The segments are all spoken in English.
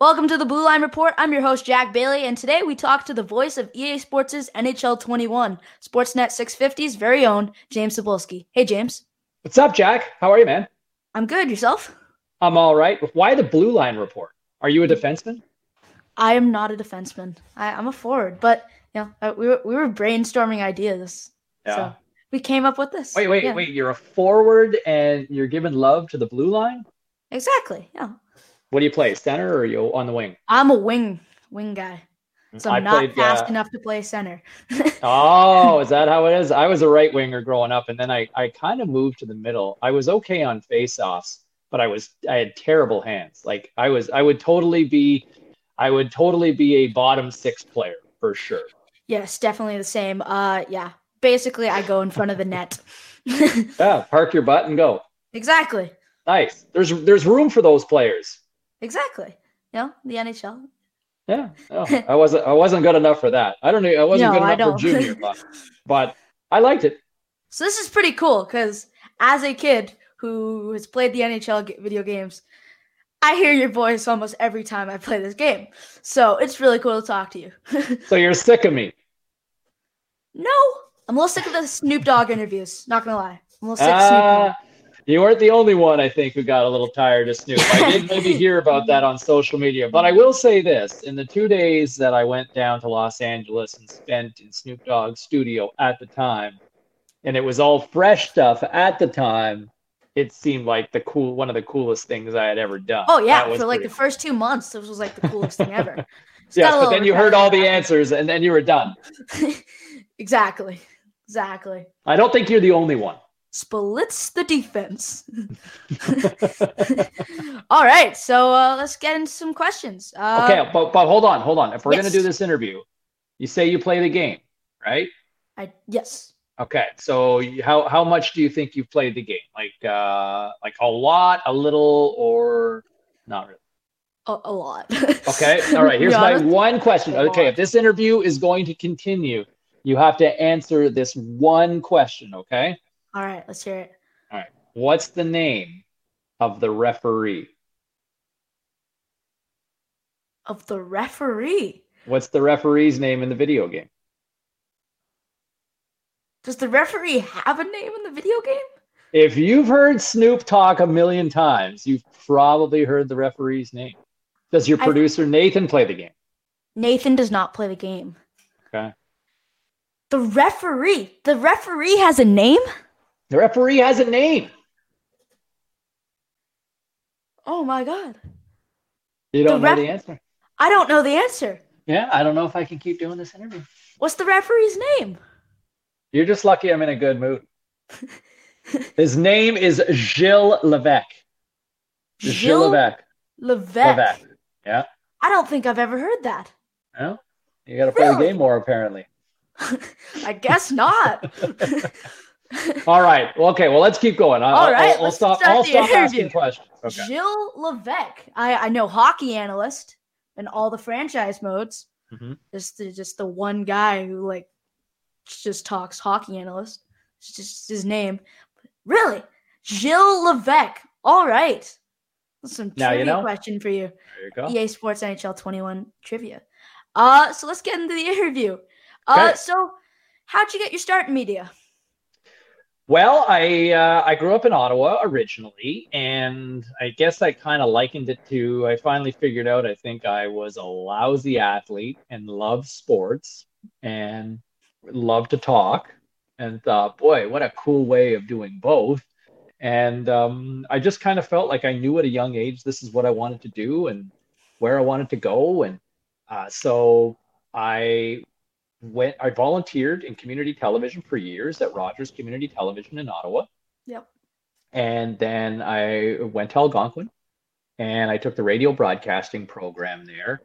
Welcome to the Blue Line Report. I'm your host, Jack Bailey, and today we talk to the voice of EA Sports' NHL 21, Sportsnet 650's very own James Cybulski. Hey, James. What's up, Jack? How are you, man? I'm good. Yourself? I'm all right. Why the Blue Line Report? Are you a defenseman? I am not a defenseman. I, am a forward, but you know, uh, we were we were brainstorming ideas. Yeah. So we came up with this. Wait, wait, yeah. wait. You're a forward and you're giving love to the blue line? Exactly. Yeah. What do you play? Center or are you on the wing? I'm a wing wing guy. So I'm I not played, fast uh, enough to play center. oh, is that how it is? I was a right winger growing up, and then I, I kind of moved to the middle. I was okay on faceoffs, but I was I had terrible hands. Like I was I would totally be I would totally be a bottom six player for sure. Yes, definitely the same. Uh yeah. Basically I go in front of the net. yeah, park your butt and go. Exactly. Nice. There's there's room for those players. Exactly. You know, the NHL. Yeah. No, I wasn't I wasn't good enough for that. I don't know I wasn't no, good enough for junior, but but I liked it. So this is pretty cool because as a kid who has played the NHL video games, I hear your voice almost every time I play this game. So it's really cool to talk to you. so you're sick of me? No, I'm a little sick of the Snoop Dogg interviews. Not gonna lie, I'm a little sick. Uh, of Snoop Dogg. You weren't the only one, I think, who got a little tired of Snoop. I did maybe hear about that on social media, but I will say this: in the two days that I went down to Los Angeles and spent in Snoop Dogg's studio at the time, and it was all fresh stuff at the time it seemed like the cool one of the coolest things I had ever done. Oh yeah, for like the cool. first two months, this was like the coolest thing ever. yes, but then you heard all the answers and then you were done. exactly, exactly. I don't think you're the only one. Splits the defense. all right, so uh, let's get into some questions. Uh, okay, but, but hold on, hold on. If we're yes. gonna do this interview, you say you play the game, right? I yes. Okay, so how how much do you think you've played the game? Like uh like a lot, a little, or not really? A, a lot. okay, all right. Here's my one question. Okay, if this interview is going to continue, you have to answer this one question. Okay. All right, let's hear it. All right, what's the name of the referee? Of the referee. What's the referee's name in the video game? Does the referee have a name in the video game? If you've heard Snoop talk a million times, you've probably heard the referee's name. Does your producer I've... Nathan play the game? Nathan does not play the game. Okay. The referee. The referee has a name? The referee has a name. Oh my god. You don't the know ref- the answer. I don't know the answer. Yeah, I don't know if I can keep doing this interview. What's the referee's name? You're just lucky I'm in a good mood. His name is Gilles Levesque. Gilles Levesque. Levesque. Yeah. I don't think I've ever heard that. No? You got to play the game more, apparently. I guess not. All right. Well, okay. Well, let's keep going. I'll, All right. I'll, I'll stop. I'll stop asking questions. Okay. Gilles Levesque. I, I know hockey analyst and all the franchise modes. Mm-hmm. Just the, just the one guy who like just talks hockey analyst. It's just his name. Really? Gilles Levesque. All right. That's some now trivia you know. question for you. There you go. EA Sports NHL 21 trivia. Uh, so let's get into the interview. Uh, okay. so how'd you get your start in media? Well, I uh, I grew up in Ottawa originally, and I guess I kind of likened it to. I finally figured out. I think I was a lousy athlete and loved sports, and love to talk and thought, boy, what a cool way of doing both. And um, I just kind of felt like I knew at a young age this is what I wanted to do and where I wanted to go. And uh, so I went, I volunteered in community television for years at Rogers Community Television in Ottawa. Yep. And then I went to Algonquin and I took the radio broadcasting program there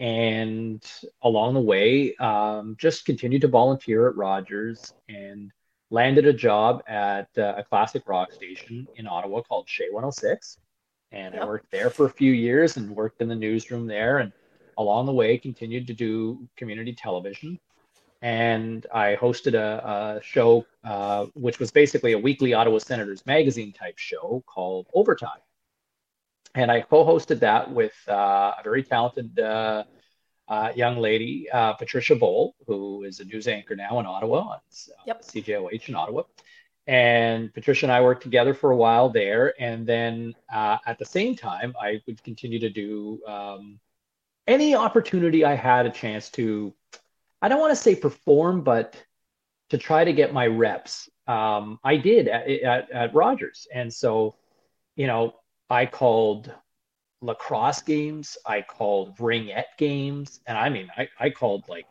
and along the way um, just continued to volunteer at rogers and landed a job at uh, a classic rock station in ottawa called CHEZ 106 and yep. i worked there for a few years and worked in the newsroom there and along the way continued to do community television and i hosted a, a show uh, which was basically a weekly ottawa senators magazine type show called overtime and I co-hosted that with uh, a very talented uh, uh, young lady, uh, Patricia Boal, who is a news anchor now in Ottawa on yep. CJOH in Ottawa. And Patricia and I worked together for a while there. And then uh, at the same time, I would continue to do um, any opportunity I had a chance to, I don't want to say perform, but to try to get my reps. Um, I did at, at, at Rogers. And so, you know, I called lacrosse games. I called ringette games. And I mean, I, I called like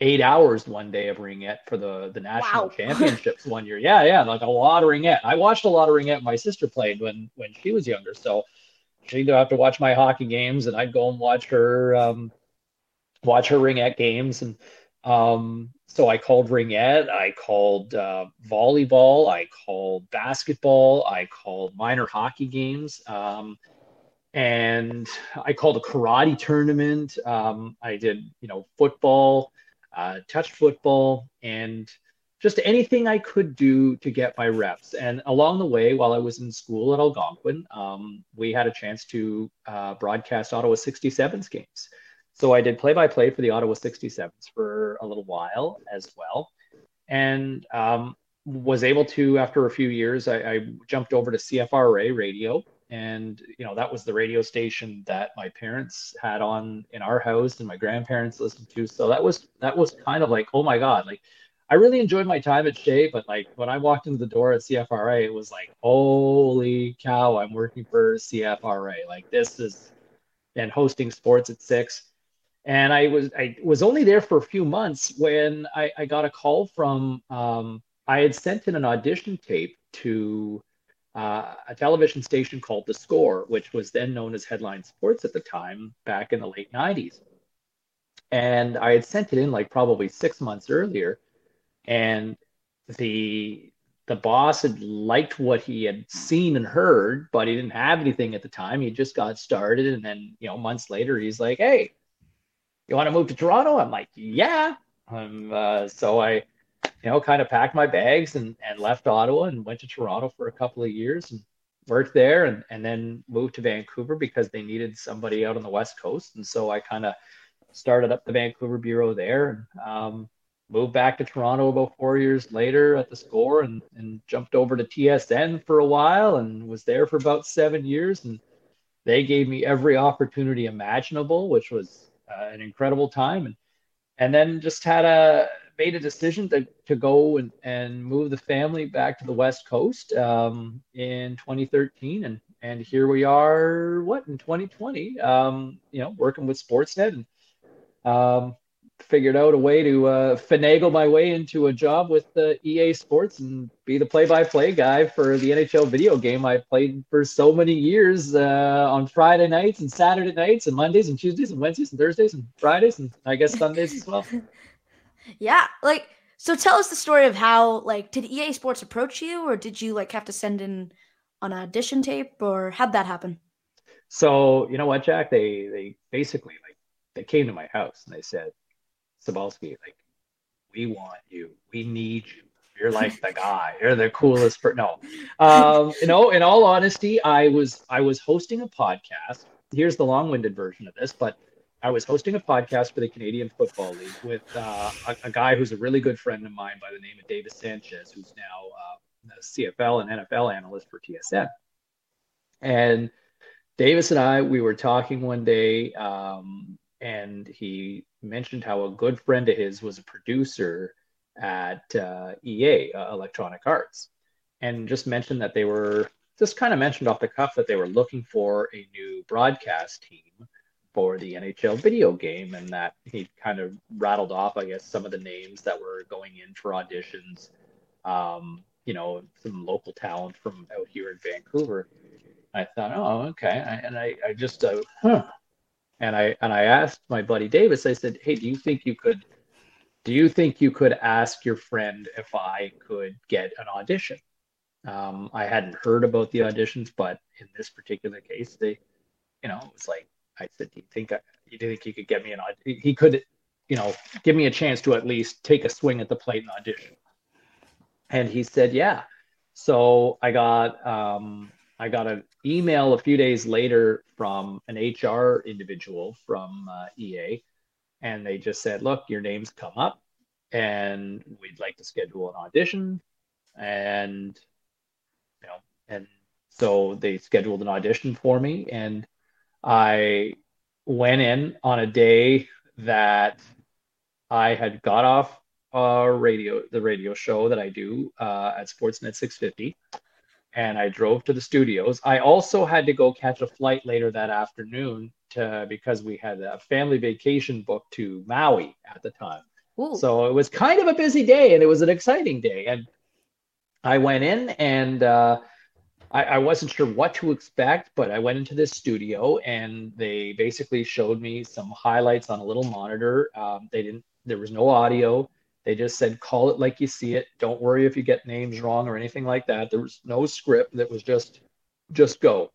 eight hours one day of ringette for the the national wow. championships one year. Yeah, yeah, like a lot of ringette. I watched a lot of ringette. My sister played when when she was younger, so she'd have to watch my hockey games, and I'd go and watch her um, watch her ringette games, and um, so I called ringette. I called uh, volleyball. I called basketball. I called minor hockey games. Um, and I called a karate tournament. Um, I did, you know, football uh, touch football, and just anything I could do to get my reps. And along the way, while I was in school at Algonquin, um, we had a chance to uh, broadcast Ottawa 67s games. So I did play by play for the Ottawa 67s for a little while as well. And um, was able to, after a few years, I, I jumped over to CFRA radio and you know that was the radio station that my parents had on in our house and my grandparents listened to so that was that was kind of like oh my god like i really enjoyed my time at CHEZ, but like when i walked into the door at cfra it was like holy cow i'm working for cfra like this is and hosting sports at six and i was i was only there for a few months when i, I got a call from um, i had sent in an audition tape to uh, a television station called The Score, which was then known as Headline Sports at the time, back in the late 90s. And I had sent it in like probably six months earlier. And the the boss had liked what he had seen and heard, but he didn't have anything at the time. He just got started. And then, you know, months later, he's like, Hey, you want to move to Toronto? I'm like, Yeah. Um, uh, so I you know, kind of packed my bags and, and left Ottawa and went to Toronto for a couple of years and worked there and, and then moved to Vancouver because they needed somebody out on the West Coast. And so I kind of started up the Vancouver Bureau there um, moved back to Toronto about four years later at the score and, and jumped over to TSN for a while and was there for about seven years. And they gave me every opportunity imaginable, which was uh, an incredible time. And, and then just had a, made a decision to, to go and, and move the family back to the West Coast um, in 2013. And, and here we are, what, in 2020, um, you know, working with Sportsnet and um, figured out a way to uh, finagle my way into a job with the EA Sports and be the play-by-play guy for the NHL video game I played for so many years uh, on Friday nights and Saturday nights and Mondays and Tuesdays and Wednesdays and Thursdays and Fridays and I guess Sundays as well. Yeah, like so tell us the story of how like did EA Sports approach you or did you like have to send in an audition tape or how'd that happen? So, you know what, Jack? They they basically like they came to my house and they said, Cybulski, like, we want you. We need you. You're like the guy. You're the coolest no. Um, you know, in all honesty, I was I was hosting a podcast. Here's the long-winded version of this, but I was hosting a podcast for the Canadian Football League with uh, a, a, guy who's a really good friend of mine by the name of Davis Sanchez, who's now uh, a CFL and NFL analyst for TSN. And Davis and I, we were talking one day, um, and he mentioned how a good friend of his was a producer at uh, EA, uh, Electronic Arts, and just mentioned that they were just kind of mentioned off the cuff that they were looking for a new broadcast team for the NHL video game, and that he kind of rattled off, I guess, some of the names that were going in for auditions. Um, you know, some local talent from out here in Vancouver. I thought, oh, okay, I, and I, I just, uh, huh. And I and I asked my buddy Davis. I said, hey, do you think you could? Do you think you could ask your friend if I could get an audition? Um, I hadn't heard about the auditions, but in this particular case, they, you know, it was like I said, "Do you think you think you could get me an audition? He could, you know, give me a chance to at least take a swing at the plate and audition." And he said, "Yeah." So I got um, I got an email a few days later from an HR individual from uh, EA, and they just said, "Look, your name's come up, and we'd like to schedule an audition." And you know, and so they scheduled an audition for me, and I went in on a day that I had got off uh, radio, the radio show that I do uh, at Sportsnet 650, and I drove to the studios. I also had to go catch a flight later that afternoon to because we had a family vacation booked to Maui at the time. Ooh. So it was kind of a busy day, and it was an exciting day. And I went in and uh, I, I, wasn't sure what to expect, but I went into this studio and they basically showed me some highlights on a little monitor. Um, they didn't, there was no audio. They just said, call it like you see it. Don't worry if you get names wrong or anything like that. There was no script. That was just, just go.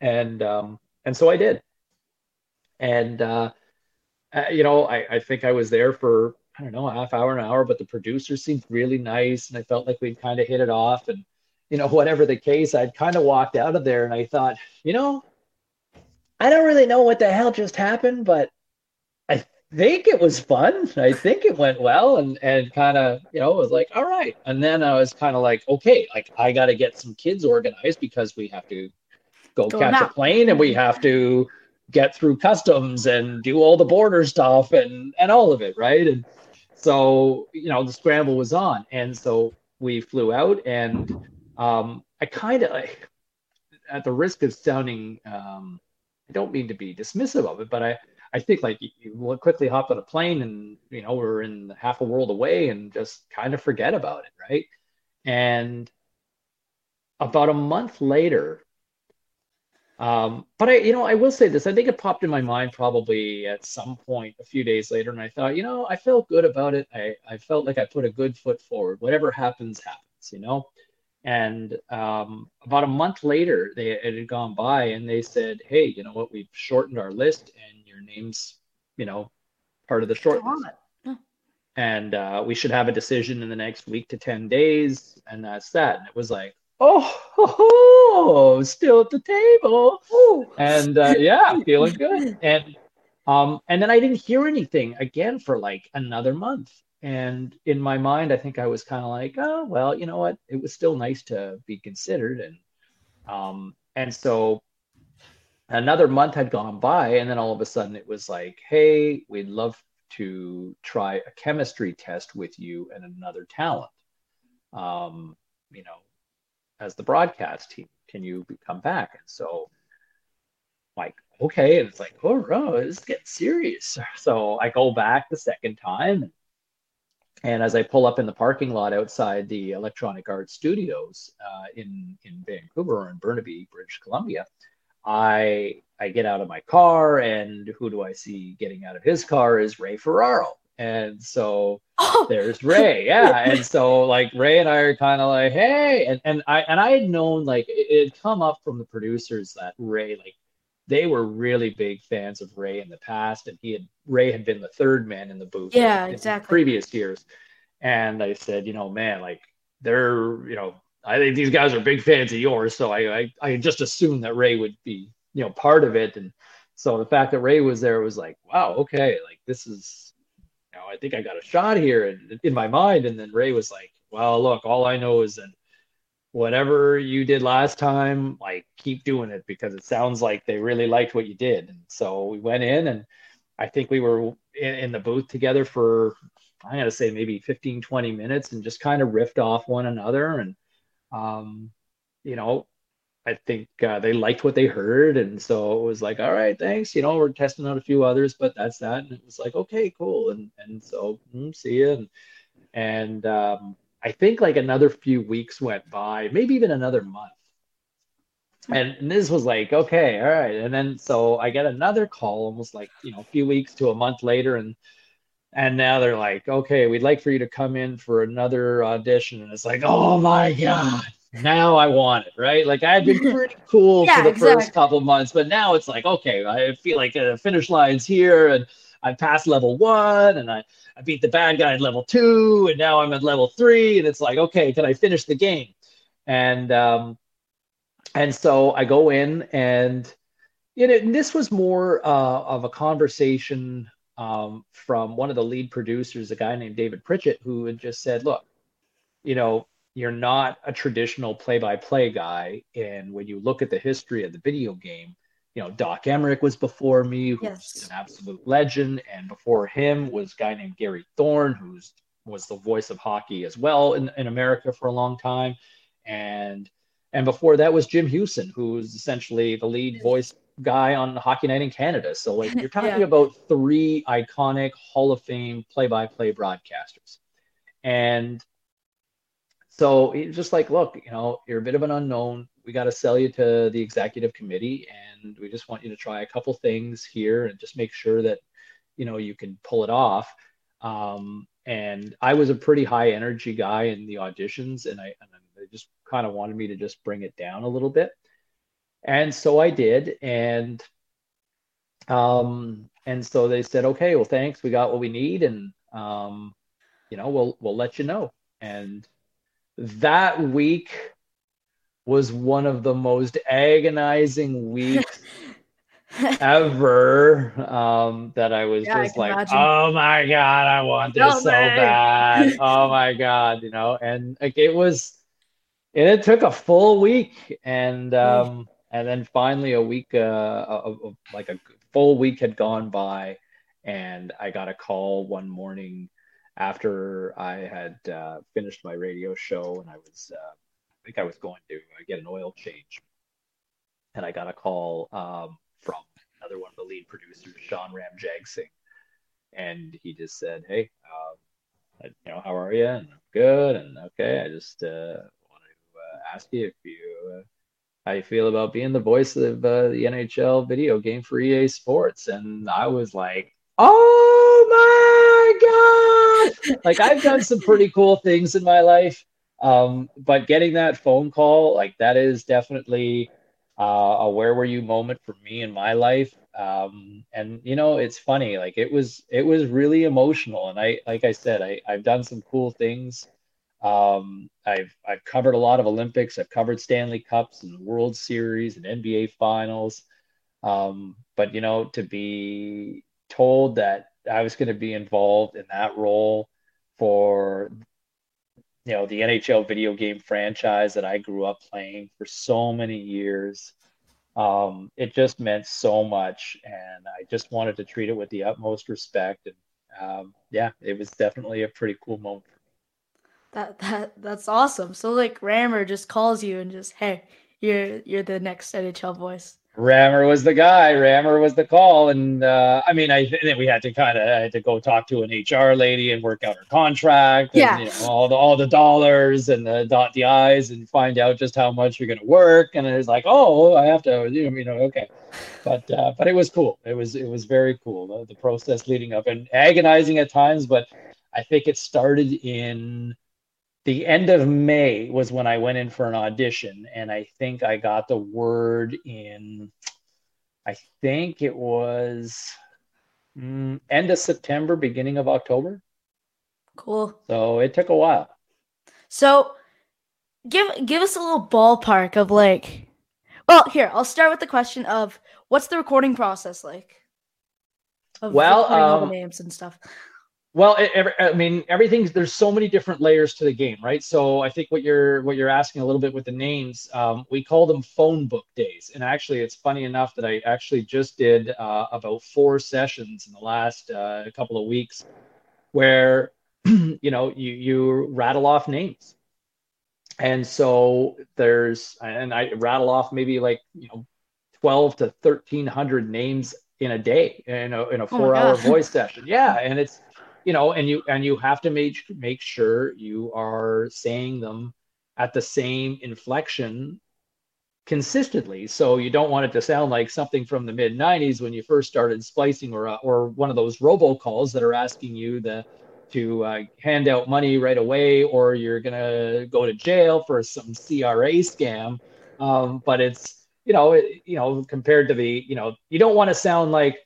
And, um, and so I did. And, uh, you know, I, I think I was there for, I don't know, a half hour, an hour, but the producer seemed really nice. And I felt like we'd kind of hit it off. And, you know, whatever the case, I'd kind of walked out of there and I thought, you know, I don't really know what the hell just happened, but think it was fun. I think it went well and and kind of, you know, it was like, all right. And then I was kind of like, okay, like I got to get some kids organized because we have to go, go catch a plane and we have to get through customs and do all the border stuff and and all of it, right? And so, you know, the scramble was on. And so we flew out and um, I kind of, at the risk of sounding, um, I don't mean to be dismissive of it, but I, I think like you, quickly hop on a plane and you know we're in half a world away and just kind of forget about it, right? And about a month later, um, but I, you know, I will say this. I think it popped in my mind probably at some point a few days later, and I thought, you know, I felt good about it. I, I felt like I put a good foot forward. Whatever happens, happens. You know, and um, about a month later, they it had gone by, and they said, "Hey, you know what? We've shortened our list, and your name's, you know, part of the short list. And uh, we should have a decision in the next week to ten days, and that's that." And it was like, "Oh, oh, still at the table," Ooh. and uh, yeah, feeling good. And um, and then I didn't hear anything again for like another month. And in my mind, I think I was kind of like, oh, well, you know what? It was still nice to be considered. And, um, and so another month had gone by. And then all of a sudden it was like, hey, we'd love to try a chemistry test with you and another talent. Um, you know, as the broadcast team, can you come back? And so, like, okay. And it's like, oh, oh, this is getting serious. So I go back the second time. And, and as I pull up in the parking lot outside the Electronic Arts Studios uh, in in Vancouver or in Burnaby, British Columbia, I I get out of my car, and who do I see getting out of his car is Ray Ferraro. And so oh. there's Ray, yeah. And so like Ray and I are kind of like, hey, and, and I and I had known like it had come up from the producers that Ray like they were really big fans of Ray in the past, and he had Ray had been the third man in the booth. Yeah, in, exactly. previous years, and I said, you know, man, like they're, you know, I think these guys are big fans of yours, so I I, I just assumed that Ray would be, you know, part of it, and so the fact that Ray was there was like, wow, okay, like this is, you know, I think I got a shot here, and in my mind, and then Ray was like, well, look, all I know is that whatever you did last time, like keep doing it because it sounds like they really liked what you did. And so we went in and I think we were in, in the booth together for, going to say maybe 15, 20 minutes and just kind of riffed off one another. And, um, you know, I think uh, they liked what they heard. And so it was like, all right, thanks. You know, we're testing out a few others, but that's that. And it was like, okay, cool. And, and so mm, see you. And, and, um, I think like another few weeks went by, maybe even another month. And this was like, okay, all right. And then so I get another call almost like, you know, a few weeks to a month later and and now they're like, okay, we'd like for you to come in for another audition. And it's like, oh my God, now I want it, right? Like I had been pretty cool yeah, for the exactly. first couple months, but now it's like, okay, I feel like the finish line's here and I passed level one and I, I beat the bad guy at level two and now I'm at level three and it's like, okay, can I finish the game? And um, and so I go in and you know, this was more uh, of a conversation um, from one of the lead producers, a guy named David Pritchett, who had just said, look, you know, you're not a traditional play-by-play guy. And when you look at the history of the video game, you know, Doc Emrick was before me, who's yes. an absolute legend, and before him was a guy named Gary Thorne, who's was the voice of hockey as well in, in America for a long time. And and before that was Jim Hughson, who was essentially the lead voice guy on Hockey Night in Canada. So like you're talking yeah. about three iconic Hall of Fame play-by-play broadcasters. And so he's just like, look, you know, you're a bit of an unknown. We got to sell you to the executive committee, and we just want you to try a couple things here and just make sure that, you know, you can pull it off. Um, and I was a pretty high energy guy in the auditions, and I, and they just kind of wanted me to just bring it down a little bit, and so I did, and um, and so they said, okay, well, thanks, we got what we need, and um, you know, we'll we'll let you know, and that week was one of the most agonizing weeks ever um, that I was yeah, just I like, imagine. oh my god, I want this so bad. oh my god, you know, and like it was, and it took a full week, and um, and then finally a week, uh, of, of, like a full week had gone by, and I got a call one morning after I had uh, finished my radio show, and I was, uh, I think I was going to uh, get an oil change, and I got a call um, from another one of the lead producers, Sean Ramjagsingh, and he just said, "Hey, uh, you know, how are you?" And I'm good, and okay. I just uh, want to uh, ask you if you uh, how you feel about being the voice of uh, the NHL video game for EA Sports, and I was like, "Oh my god!" like I've done some pretty cool things in my life. Um, but getting that phone call, like that is definitely uh, a where were you moment for me in my life. Um, and you know, it's funny, like it was, it was really emotional. And I, like I said, I, I've done some cool things. Um, I've, I've covered a lot of Olympics. I've covered Stanley Cups and World Series and NBA finals. Um, but you know, to be told that I was going to be involved in that role for you know the NHL video game franchise that I grew up playing for so many years. Um, it just meant so much, and I just wanted to treat it with the utmost respect. And um, yeah, it was definitely a pretty cool moment. That that that's awesome. So like Rammer just calls you and just hey, you're you're the next NHL voice. Rammer was the guy. Rammer was the call, and uh, I mean, I then we had to kind of had to go talk to an HR lady and work out her contract. And, yeah, you know, all the all the dollars and the dot the i's and find out just how much you're going to work. And it's like, oh, I have to, you know, okay. But uh, but it was cool. It was it was very cool. The, the process leading up and agonizing at times, but I think it started in the end of May was when I went in for an audition, and I think I got the word in, I think it was mm, end of September, beginning of October. Cool. So it took a while. So give give us a little ballpark of like well here i'll start with the question of what's the recording process like well um, all the um, names and stuff well, it, I mean, everything's there's so many different layers to the game, right? So I think what you're what you're asking a little bit with the names, um, we call them phone book days, and actually, it's funny enough that I actually just did uh, about four sessions in the last uh, couple of weeks, where you know you you rattle off names, and so there's and I rattle off maybe like you know twelve to thirteen hundred names in a day in a in a four oh hour voice session. Yeah, and it's you know, and you and you have to make make sure you are saying them at the same inflection consistently. So you don't want it to sound like something from the mid '90s when you first started splicing, or or one of those robocalls that are asking you the to uh, hand out money right away, or you're gonna go to jail for some CRA scam. Um, but it's you know it, you know compared to the you know you don't want to sound like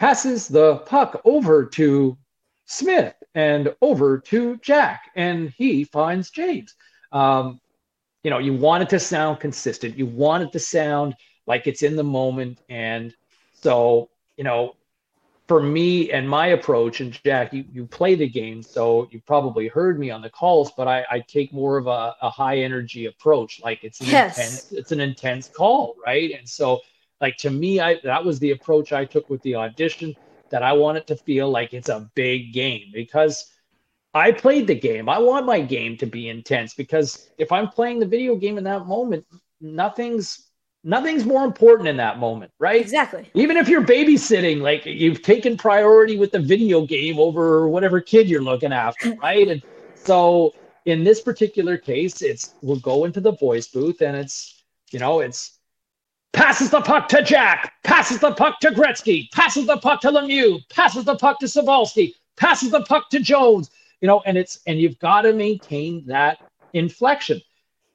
passes the puck over to Smith and over to Jack, and he finds James. Um, you know, you want it to sound consistent. You want it to sound like it's in the moment. And so, you know, for me and my approach, and Jack, you, you play the game, so you probably heard me on the calls, but I, I take more of a, a high energy approach. Like it's an yes. intense, it's an intense call, right? And so, like to me, I that was the approach I took with the audition. That I want it to feel like it's a big game because I played the game. I want my game to be intense because if I'm playing the video game in that moment, nothing's nothing's more important in that moment, right? Exactly. Even if you're babysitting, like you've taken priority with the video game over whatever kid you're looking after, right? And so in this particular case, it's we'll go into the voice booth and it's you know it's passes the puck to Jack, passes the puck to Gretzky, passes the puck to Lemieux, passes the puck to Cybulski, passes the puck to Jones you know, and it's and you've got to maintain that inflection.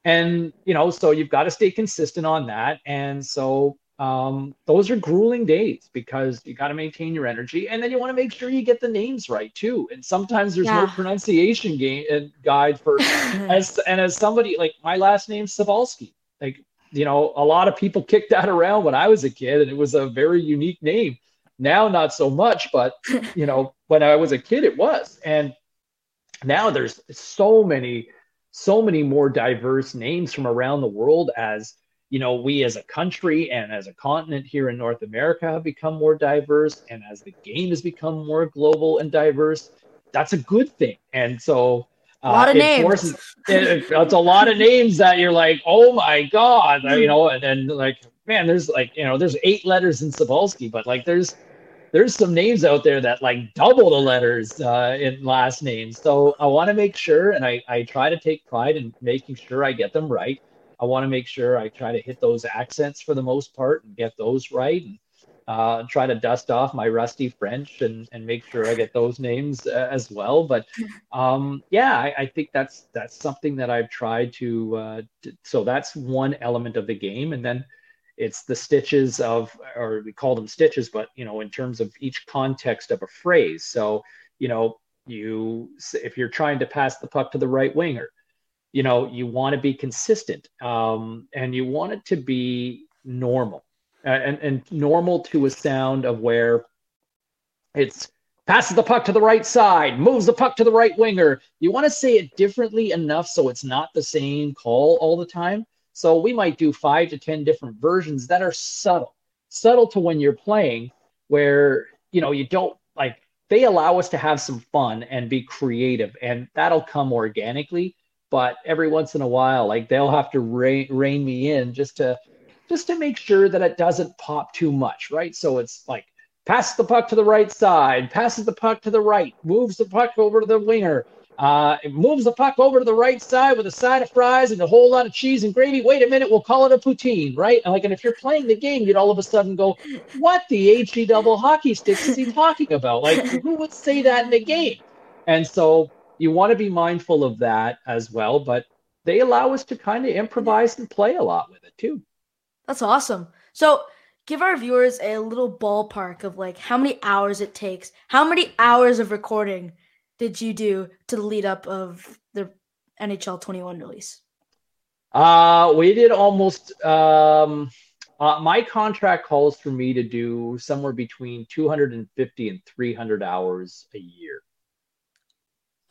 And you know, so you've got to stay consistent on that. And so um, those are grueling days because you got to maintain your energy, and then you want to make sure you get the names right too. And sometimes there's yeah. no pronunciation game and guide for as and as somebody like my last name's Cybulski, like you know, a lot of people kicked that around when I was a kid, and it was a very unique name. Now, not so much, but you know, when I was a kid, it was. And now there's so many so many more diverse names from around the world as you know we as a country and as a continent here in north america have become more diverse and as the game has become more global and diverse that's a good thing and so a lot of names. Forces, it, it's a lot of names that you're like, oh my god, you know, and then like, man, there's like, you know, there's eight letters in Cybulski, but like, there's there's some names out there that like double the letters uh, in last names. So I want to make sure, and I, I try to take pride in making sure I get them right. I want to make sure I try to hit those accents for the most part and get those right. And uh, try to dust off my rusty French and, and make sure I get those names uh, as well. But um, yeah, I, I, think that's that's something that I've tried to, uh, to. So that's one element of the game, and then it's the stitches of or we call them stitches but you know in terms of each context of a phrase so you know you if you're trying to pass the puck to the right winger you know you want to be consistent um, and you want it to be normal and, and normal to a sound of where it's passes the puck to the right side moves the puck to the right winger you want to say it differently enough so it's not the same call all the time so we might do five to 10 different versions that are subtle, subtle to when you're playing, where, you know, you don't like, they allow us to have some fun and be creative, and that'll come organically. But every once in a while, like they'll have to rein, rein me in just to just to make sure that it doesn't pop too much, right? So it's like passes the puck to the right side, passes the puck to the right, moves the puck over to the winger, uh, moves the puck over to the right side with a side of fries and a whole lot of cheese and gravy. Wait a minute, we'll call it a poutine, right? And like, and if you're playing the game, you'd all of a sudden go, "What the HE double hockey sticks is he talking about? Like, who would say that in a game?" And so you want to be mindful of that as well. But they allow us to kind of improvise and play a lot with it too. That's awesome. So give our viewers a little ballpark of like how many hours it takes, how many hours of recording did you do to the lead up of the NHL 21 release? Uh, we did almost. Um, uh, my contract calls for me to do somewhere between 250 and 300 hours a year.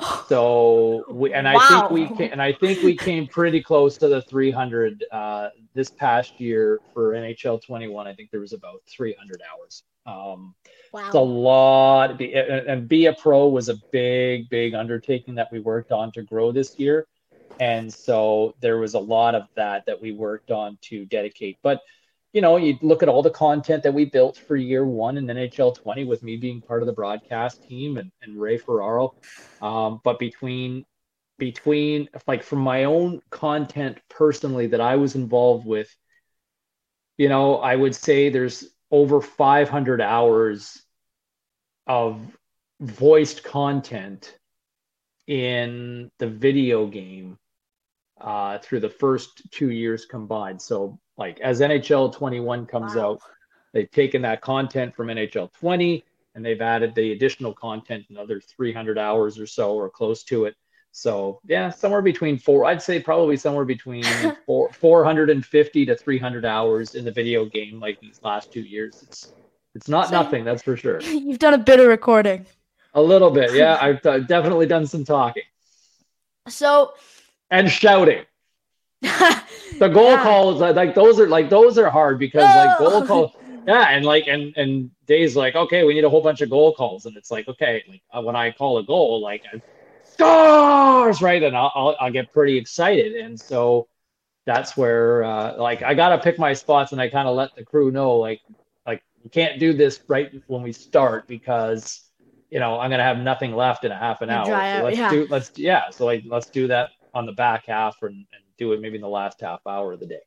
So we, and I wow. think we came, and I think we came pretty close to the 300 uh, this past year for NHL 21. I think there was about 300 hours. Um, wow. It's a lot. And be a pro was a big, big undertaking that we worked on to grow this year. And so there was a lot of that that we worked on to dedicate. But, you know, you look at all the content that we built for year one in NHL 20 with me being part of the broadcast team and, and Ray Ferraro. Um, but between between like from my own content personally that I was involved with, you know, I would say there's over 500 hours of voiced content in the video game uh, through the first two years combined. So, like as NHL 21 comes wow. out, they've taken that content from NHL 20 and they've added the additional content, another 300 hours or so, or close to it. So yeah, somewhere between four, I'd say probably somewhere between four, 450 to 300 hours in the video game, like these last two years. It's, it's not so nothing, that's for sure. You've done a bit of recording. A little bit, yeah. I've definitely done some talking. So. And shouting. the goal yeah. calls, like those are like those are hard because like goal calls. Yeah, and like and and Dave's like, okay, we need a whole bunch of goal calls, and it's like, okay, like uh, when I call a goal, like stars, right? And I'll, I'll, I'll get pretty excited. And so that's where, uh, like, I got to pick my spots and I kind of let the crew know, like, like, we can't do this right when we start because, you know, I'm going to have nothing left in a half an hour. So let's yeah. do, let's, yeah. So like, let's do that on the back half and, do it maybe in the last half hour of the day.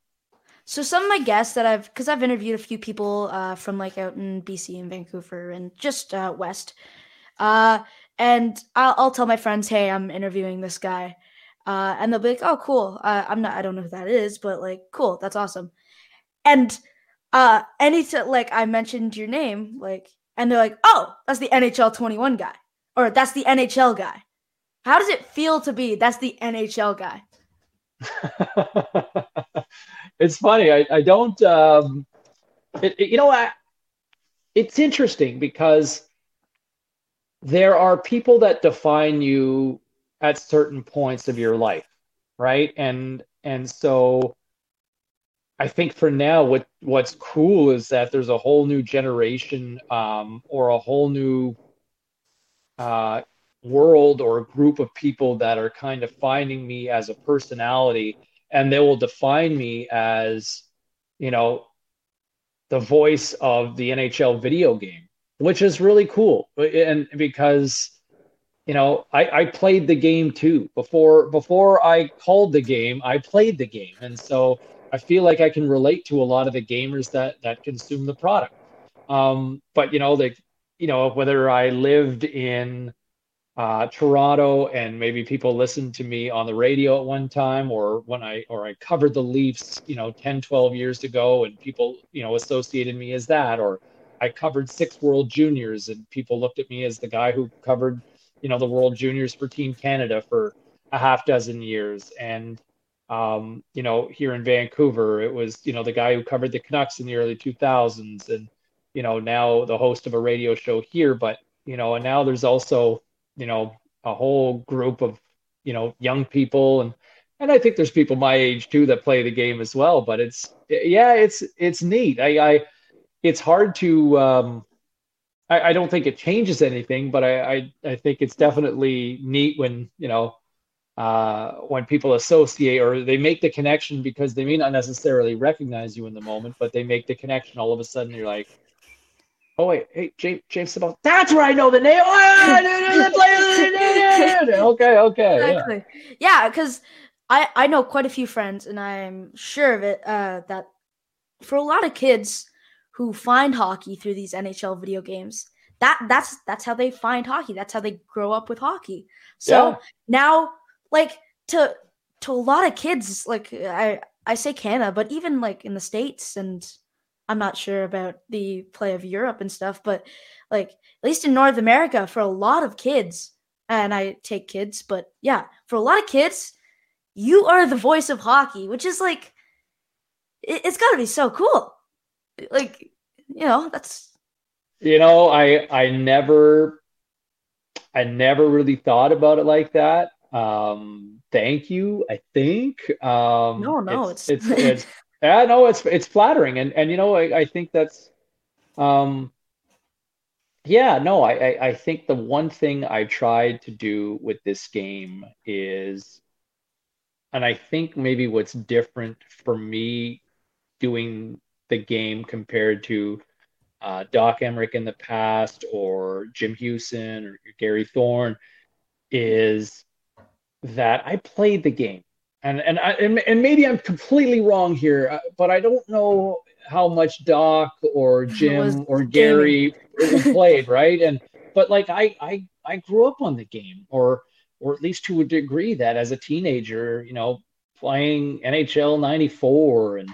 So some of my guests that I've, because I've interviewed a few people uh, from like out in BC and Vancouver and just uh, west, uh, and I'll, I'll tell my friends, hey, I'm interviewing this guy. Uh, and they'll be like, oh, cool. I'm not, I don't know who that is, but like, cool. That's awesome. And uh, any t- like I mentioned your name, like, and they're like, oh, that's the NHL 21 guy, or that's the NHL guy. How does it feel to be that's the NHL guy? it's funny. I, I don't, um, it, it, you know, I, it's interesting because there are people that define you at certain points of your life, right? And and so I think for now, what what's cool is that there's a whole new generation um, or a whole new uh, world or a group of people that are kind of finding me as a personality, and they will define me as, you know, the voice of the NHL video game which is really cool. And because you know, I, I played the game too before before I called the game. I played the game, and so I feel like I can relate to a lot of the gamers that that consume the product. Um, but you know, like you know, whether I lived in uh, Toronto and maybe people listened to me on the radio at one time or when I or I covered the Leafs, you know, 10, 12 years ago and people, you know, associated me as that or I covered six World Juniors, and people looked at me as the guy who covered, you know, the World Juniors for Team Canada for a half dozen years. And, um, you know, here in Vancouver, it was, you know, the guy who covered the Canucks in the early 2000s, and, you know, now the host of a radio show here. But, you know, and now there's also, you know, a whole group of, you know, young people and, and I think there's people my age too that play the game as well. But it's yeah, it's it's neat. I, I it's hard to. Um, I, I, don't think it changes anything, but I, I, I think it's definitely neat when you know uh, when people associate or they make the connection because they may not necessarily recognize you in the moment, but they make the connection. All of a sudden, you're like, "Oh wait, hey, James, James Sabal, that's where I know the name." okay, okay, exactly. Yeah, because yeah, I I know quite a few friends, and I'm sure of it uh, that for a lot of kids, who find hockey through these NHL video games. That that's that's how they find hockey. That's how they grow up with hockey. So yeah. now, like to to a lot of kids, like I I say Canada, but even like in the states, and I'm not sure about the play of Europe and stuff, but like at least in North America, for a lot of kids, and I take kids, but yeah, for a lot of kids, you are the voice of hockey, which is like it, it's got to be so cool. Like you know that's you know i i never i never really thought about it like that. Um thank you i think. Um no no it's it's it's, it's yeah no it's it's flattering and and you know i, I think that's um yeah no I, I i think the one thing i tried to do with this game is and i think maybe what's different for me doing the game compared to uh, Doc Emrick in the past or Jim Hughson or Gary Thorne is that I played the game. And and I, and, and maybe I'm completely wrong here, uh, but I don't know how much Doc or Jim or Gary played, right? And but like I I I grew up on the game, or or at least to a degree that as a teenager, you know, playing NHL '94 and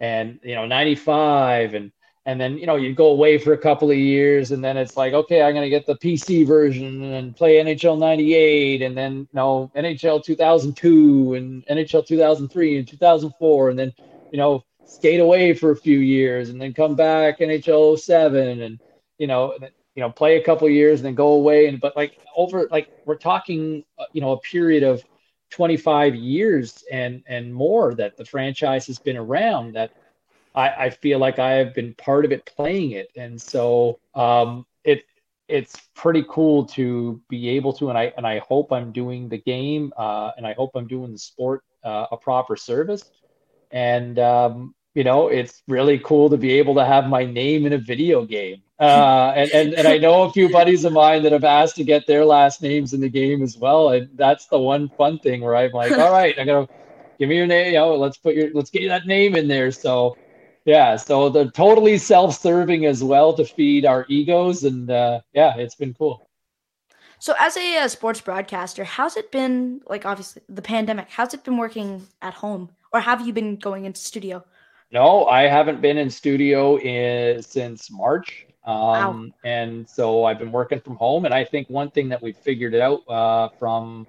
and you know 95 and and then you know you go away for a couple of years and then it's like okay i'm going to get the pc version and play nhl 98 and then you know nhl 2002 and nhl 2003 and 2004 and then you know skate away for a few years and then come back nhl 07 and you know you know play a couple years and then go away and but like over like we're talking uh, you know a period of 25 years and and more that the franchise has been around that I, I feel like I have been part of it playing it. And so um, it it's pretty cool to be able to and I and I hope I'm doing the game uh, and I hope I'm doing the sport uh, a proper service. And um, you know, it's really cool to be able to have my name in a video game. Uh, and, and, and I know a few buddies of mine that have asked to get their last names in the game as well. And that's the one fun thing where I'm like, all right, I'm gonna give me your name. You know, let's put your let's get that name in there. So yeah, so they're totally self-serving as well to feed our egos, and uh, yeah, it's been cool. So, as a, a, uh, sports broadcaster, how's it been? Like, obviously, the pandemic. How's it been working at home, or have you been going into studio? No, I haven't been in studio in, since March. Um, wow. And so I've been working from home. And I think one thing that we've figured out uh, from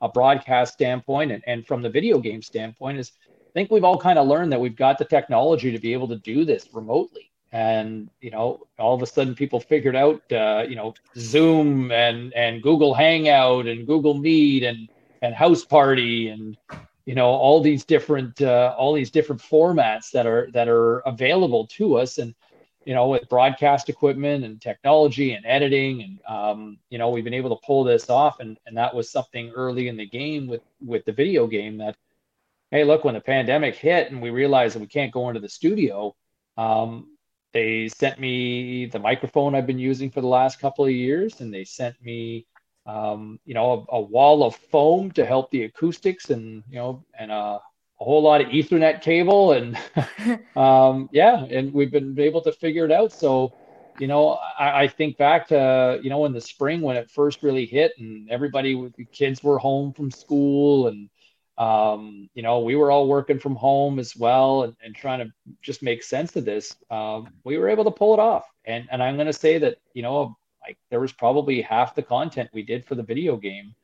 a broadcast standpoint and, and from the video game standpoint is think we've all kind of learned that we've got the technology to be able to do this remotely. And you know, all of a sudden, people figured out, uh, you know, Zoom and and Google Hangout and Google Meet and and House Party and you know all these different uh, all these different formats that are that are available to us and you know with broadcast equipment and technology and editing and um, you know we've been able to pull this off and and that was something early in the game with with the video game that hey look when the pandemic hit and we realized that we can't go into the studio um, they sent me the microphone i've been using for the last couple of years and they sent me um, you know, a, a, wall of foam to help the acoustics and, you know, and a, a whole lot of ethernet cable. And um, yeah, and we've been able to figure it out. So, you know, I, I, think back to, you know, in the spring when it first really hit and everybody, the kids were home from school and, um, you know, we were all working from home as well and, and trying to just make sense of this. Um, we were able to pull it off. And, and I'm going to say that, you know, like there was probably half the content we did for the video game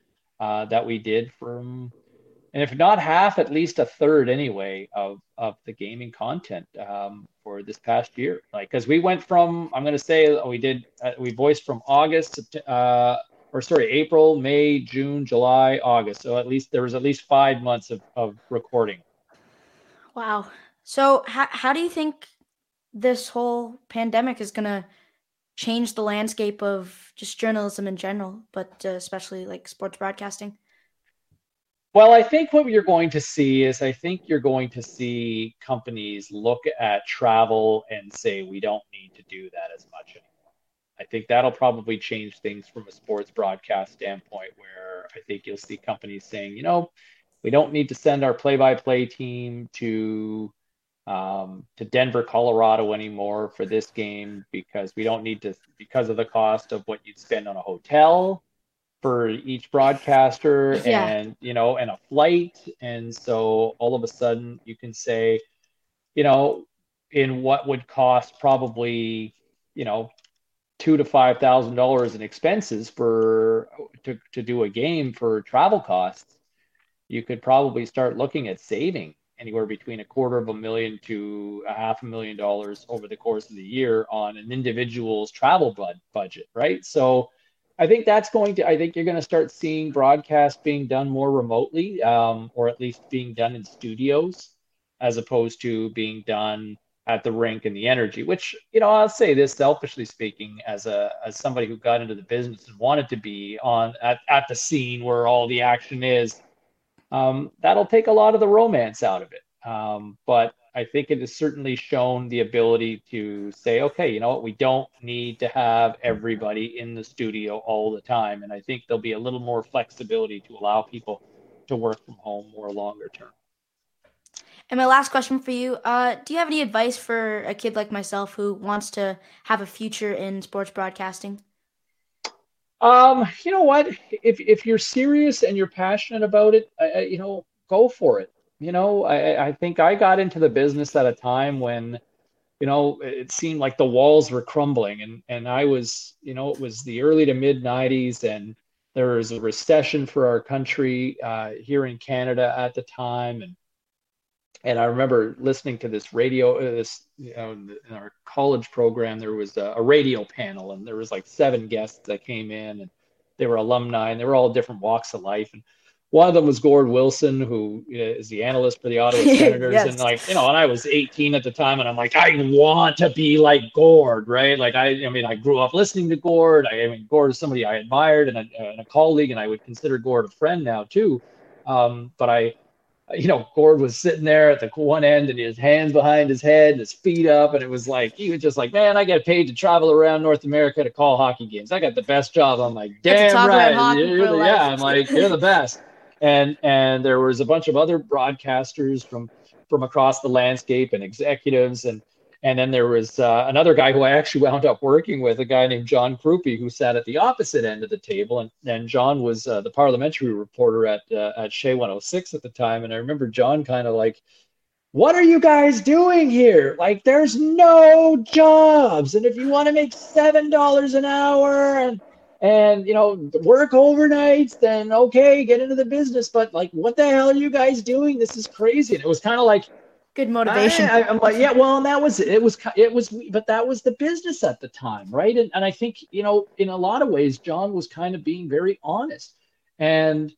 uh, that we did from and if not half at least a third anyway of of the gaming content um, for this past year like because we went from i'm going to say we did uh, we voiced from august uh, or sorry april may june july august so at least there was at least five months of, of recording wow so how, how do you think this whole pandemic is going to change the landscape of just journalism in general, but uh, especially like sports broadcasting? Well, I think what you're going to see is I think you're going to see companies look at travel and say, we don't need to do that as much anymore. I think that'll probably change things from a sports broadcast standpoint, where I think you'll see companies saying, you know, we don't need to send our play by play team to um, to Denver, Colorado anymore for this game because we don't need to because of the cost of what you'd spend on a hotel for each broadcaster yeah. and you know and a flight and so all of a sudden you can say you know in what would cost probably you know two to five thousand dollars in expenses for to, to do a game for travel costs you could probably start looking at saving anywhere between a quarter of a million to a half a million dollars over the course of the year on an individual's travel bud- budget, right? So I think that's going to, I think you're going to start seeing broadcast being done more remotely, um, or at least being done in studios as opposed to being done at the rink and the energy, which, you know, I'll say this selfishly speaking, as a, as somebody who got into the business and wanted to be on at, at the scene where all the action is, um, that'll take a lot of the romance out of it. Um, but I think it has certainly shown the ability to say, okay, you know what, we don't need to have everybody in the studio all the time. And I think there'll be a little more flexibility to allow people to work from home more longer term. And my last question for you uh, Do you have any advice for a kid like myself who wants to have a future in sports broadcasting? Um, you know what? If if you're serious and you're passionate about it, I, you know, go for it. You know, I, I think I got into the business at a time when you know, it seemed like the walls were crumbling. And, and I was, you know, it was the early to mid 90s, and there was a recession for our country uh, here in Canada at the time. And, and I remember listening to this radio, uh, this, you know, in, our college program, there was a, a radio panel, and there was like seven guests that came in, and they were alumni, and they were all different walks of life. And one of them was Gord Wilson, who is the analyst for the Ottawa Senators, yes. and like you know, and I was 18 at the time, and I'm like, I want to be like Gord, right? Like I, I mean, I grew up listening to Gord. I, I mean, Gord is somebody I admired and a, and a, colleague, and I would consider Gord a friend now too. Um, but I, you know, Gord was sitting there at the one end, and his hands behind his head, and his feet up, and it was like he was just like, man, I get paid to travel around North America to call hockey games. I got the best job. I'm like, damn right, yeah. I'm like, you're the best and and there was a bunch of other broadcasters from from across the landscape and executives and and then there was uh, another guy who I actually wound up working with, a guy named John Crupi, who sat at the opposite end of the table. And, and John was uh, the parliamentary reporter at uh, at CHEZ 106 at the time. And I remember John kind of like, "What are you guys doing here? Like, there's no jobs, and if you want to make seven dollars an hour and and you know work overnights then okay get into the business but like what the hell are you guys doing this is crazy and it was kind of like good motivation. I, am like yeah well and that was it was it was but that was the business at the time right? And, and i think you know in a lot of ways john was kind of being very honest. And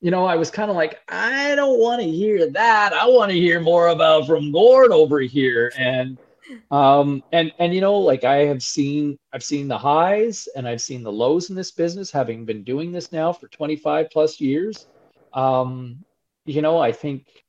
you know i was kind of like i don't want to hear that. I want to hear more about from gord over here. And um and and you know like i have seen i've seen the highs and i've seen the lows in this business having been doing this now for 25 plus years. Um you know i think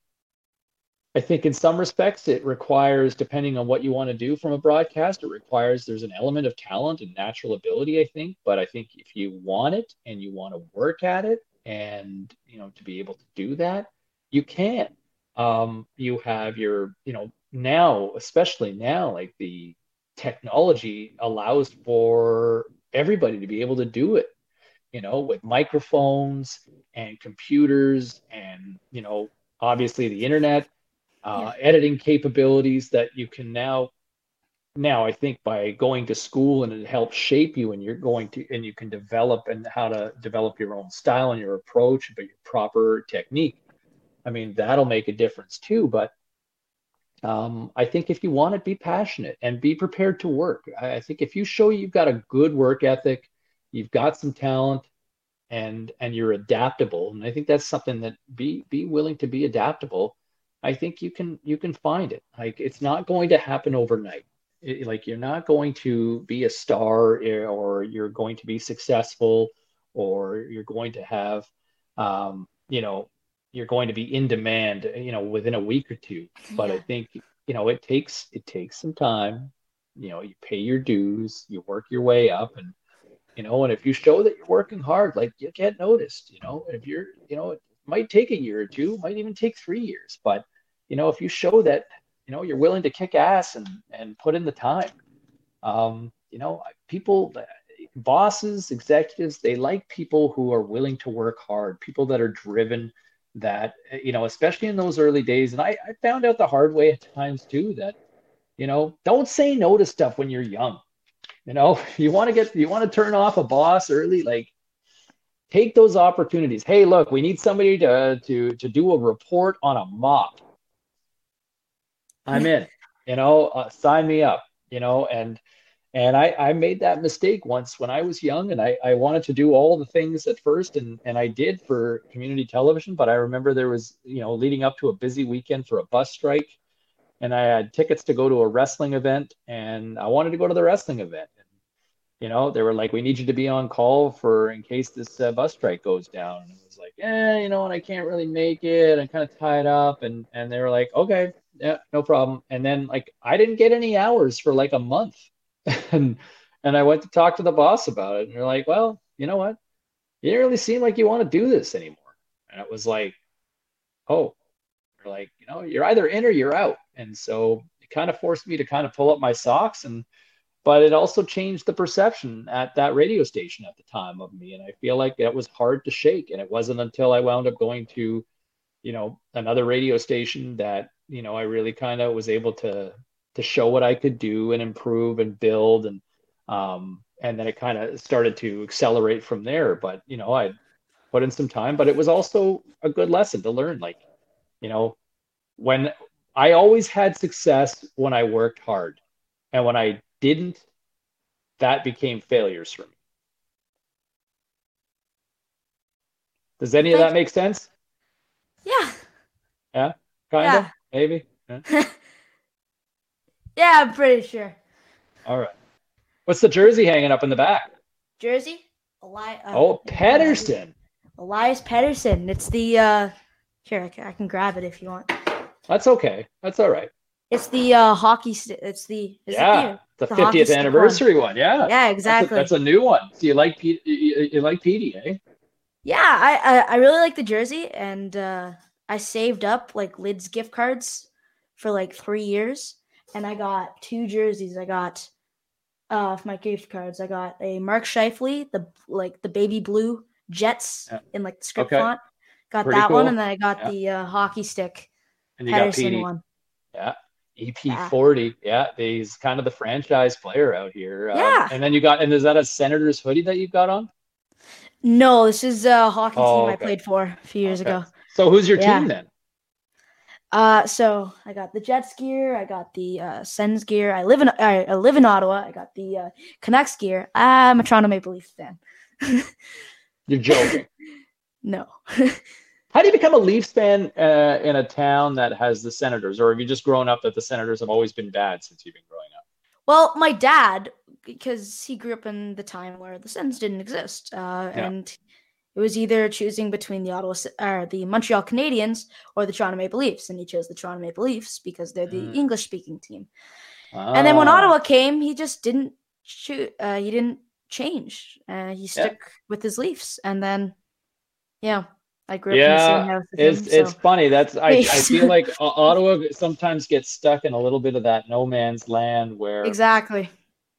i think in some respects it requires depending on what you want to do from a broadcast it requires there's an element of talent and natural ability i think. But i think if you want it and you want to work at it and you know to be able to do that you can. Um, you have your you know now, especially now, like the technology allows for everybody to be able to do it, you know, with microphones and computers and, you know, obviously the internet, uh, yeah. editing capabilities that you can now now i think by going to school and it helps shape you and you're going to and you can develop and how to develop your own style and your approach but your proper technique i mean that'll make a difference too but um, I think if you want it, be passionate and be prepared to work. I, I think if you show you've got a good work ethic, you've got some talent, and and you're adaptable, and I think that's something that be be willing to be adaptable. I think you can you can find it. Like it's not going to happen overnight. It, like you're not going to be a star eh, or you're going to be successful or you're going to have um, you know you're going to be in demand, you know, within a week or two. But yeah. I think, you know, it takes it takes some time. You know, you pay your dues, you work your way up, and you know, and if you show that you're working hard, like you get noticed. You know, if you're, you know, it might take a year or two, might even take three years, but you know, if you show that, you know, you're willing to kick ass and and put in the time, um, you know, people bosses, executives, they like people who are willing to work hard, people that are driven, that you know especially in those early days. And I, I found out the hard way at times too that you know don't say no to stuff when you're young. You know you want to get you want to turn off a boss early like take those opportunities. Hey look we need somebody to to to do a report on a mop i'm in you know uh, sign me up you know and and I, I made that mistake once when I was young and I, I wanted to do all the things at first and, and I did for community television, but I remember there was, you know, leading up to a busy weekend for a bus strike and I had tickets to go to a wrestling event and I wanted to go to the wrestling event. And, you know, they were like, we need you to be on call for in case this uh, bus strike goes down. And it was like, eh, you know, and I can't really make it. I'm kind of tied up. And, and they were like, okay, yeah, no problem. And then like, I didn't get any hours for like a month and and I went to talk to the boss about it, and they're like, "Well, you know what? You didn't really seem like you want to do this anymore." And it was like, "Oh," they're like, "You know, you're either in or you're out." And so it kind of forced me to kind of pull up my socks, and but it also changed the perception at that radio station at the time of me, and I feel like that was hard to shake. And it wasn't until I wound up going to, you know, another radio station that you know I really kind of was able to to show what I could do and improve and build and um, and then it kind of started to accelerate from there. But you know, I put in some time, but it was also a good lesson to learn. Like, you know, when I always had success when I worked hard, and when I didn't, that became failures for me. Does any of that make sense? Yeah. Yeah. Kind of. Yeah. Maybe. Yeah. yeah, I'm pretty sure. All right. What's the jersey hanging up in the back? Jersey? Eli- uh, oh, Pettersson. Elias Pettersson. It's the uh here I can, I can grab it if you want. That's okay. That's all right. It's the uh hockey. St- it's the yeah, it the fiftieth anniversary one. one. Yeah, yeah, exactly. That's a, that's a, new one. So you like P- you, you like PD, eh? Yeah, I, I I really like the jersey, and uh I saved up like Lids gift cards for like three years, and I got two jerseys. I got uh my gift cards. I got a Mark Scheifele, the like the baby blue Jets in like the script okay. font. Got Pretty that cool. one, and then I got yeah. the uh, hockey stick. And you Pettersson got one. Yeah. EP40. Yeah. yeah. He's kind of the franchise player out here. Uh, yeah. and then you got, and is that a Senators hoodie that you've got on? No, this is a hockey oh, team okay. I played for a few years okay. ago. So who's your yeah. team then? Uh, so I got the Jets gear. I got the uh, Sens gear. I live in I, I live in Ottawa. I got the uh, Canucks gear. I'm a Toronto Maple Leafs fan. You're joking. no. How do you become a Leafs fan uh, in a town that has the Senators, or have you just grown up that the Senators have always been bad since you've been growing up? Well, my dad, because he grew up in the time where the Sens didn't exist, uh, yeah. and it was either choosing between the Ottawa or the Montreal Canadiens or the Toronto Maple Leafs, and he chose the Toronto Maple Leafs because they're the mm. English-speaking team. And then when. Ottawa came, he just didn't shoot. Uh, he didn't change. Uh, he stuck yeah. with his Leafs, and then yeah, I grew up yeah, in the same house. it's him, it's funny. That's I, I feel like Ottawa sometimes gets stuck in a little bit of that no man's land where exactly.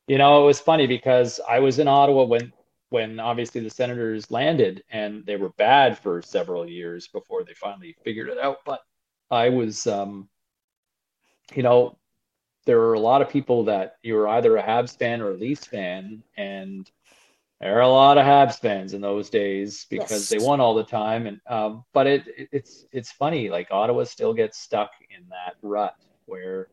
You know, it was funny because I was in Ottawa when when obviously the Senators landed, and they were bad for several years before they finally figured it out. But I was, um, you know, there were a lot of people that you were either a Habs fan or a Leafs fan, and there are a lot of Habs fans in those days because yes. they won all the time. And um, but it, it, it's it's funny, like Ottawa still gets stuck in that rut where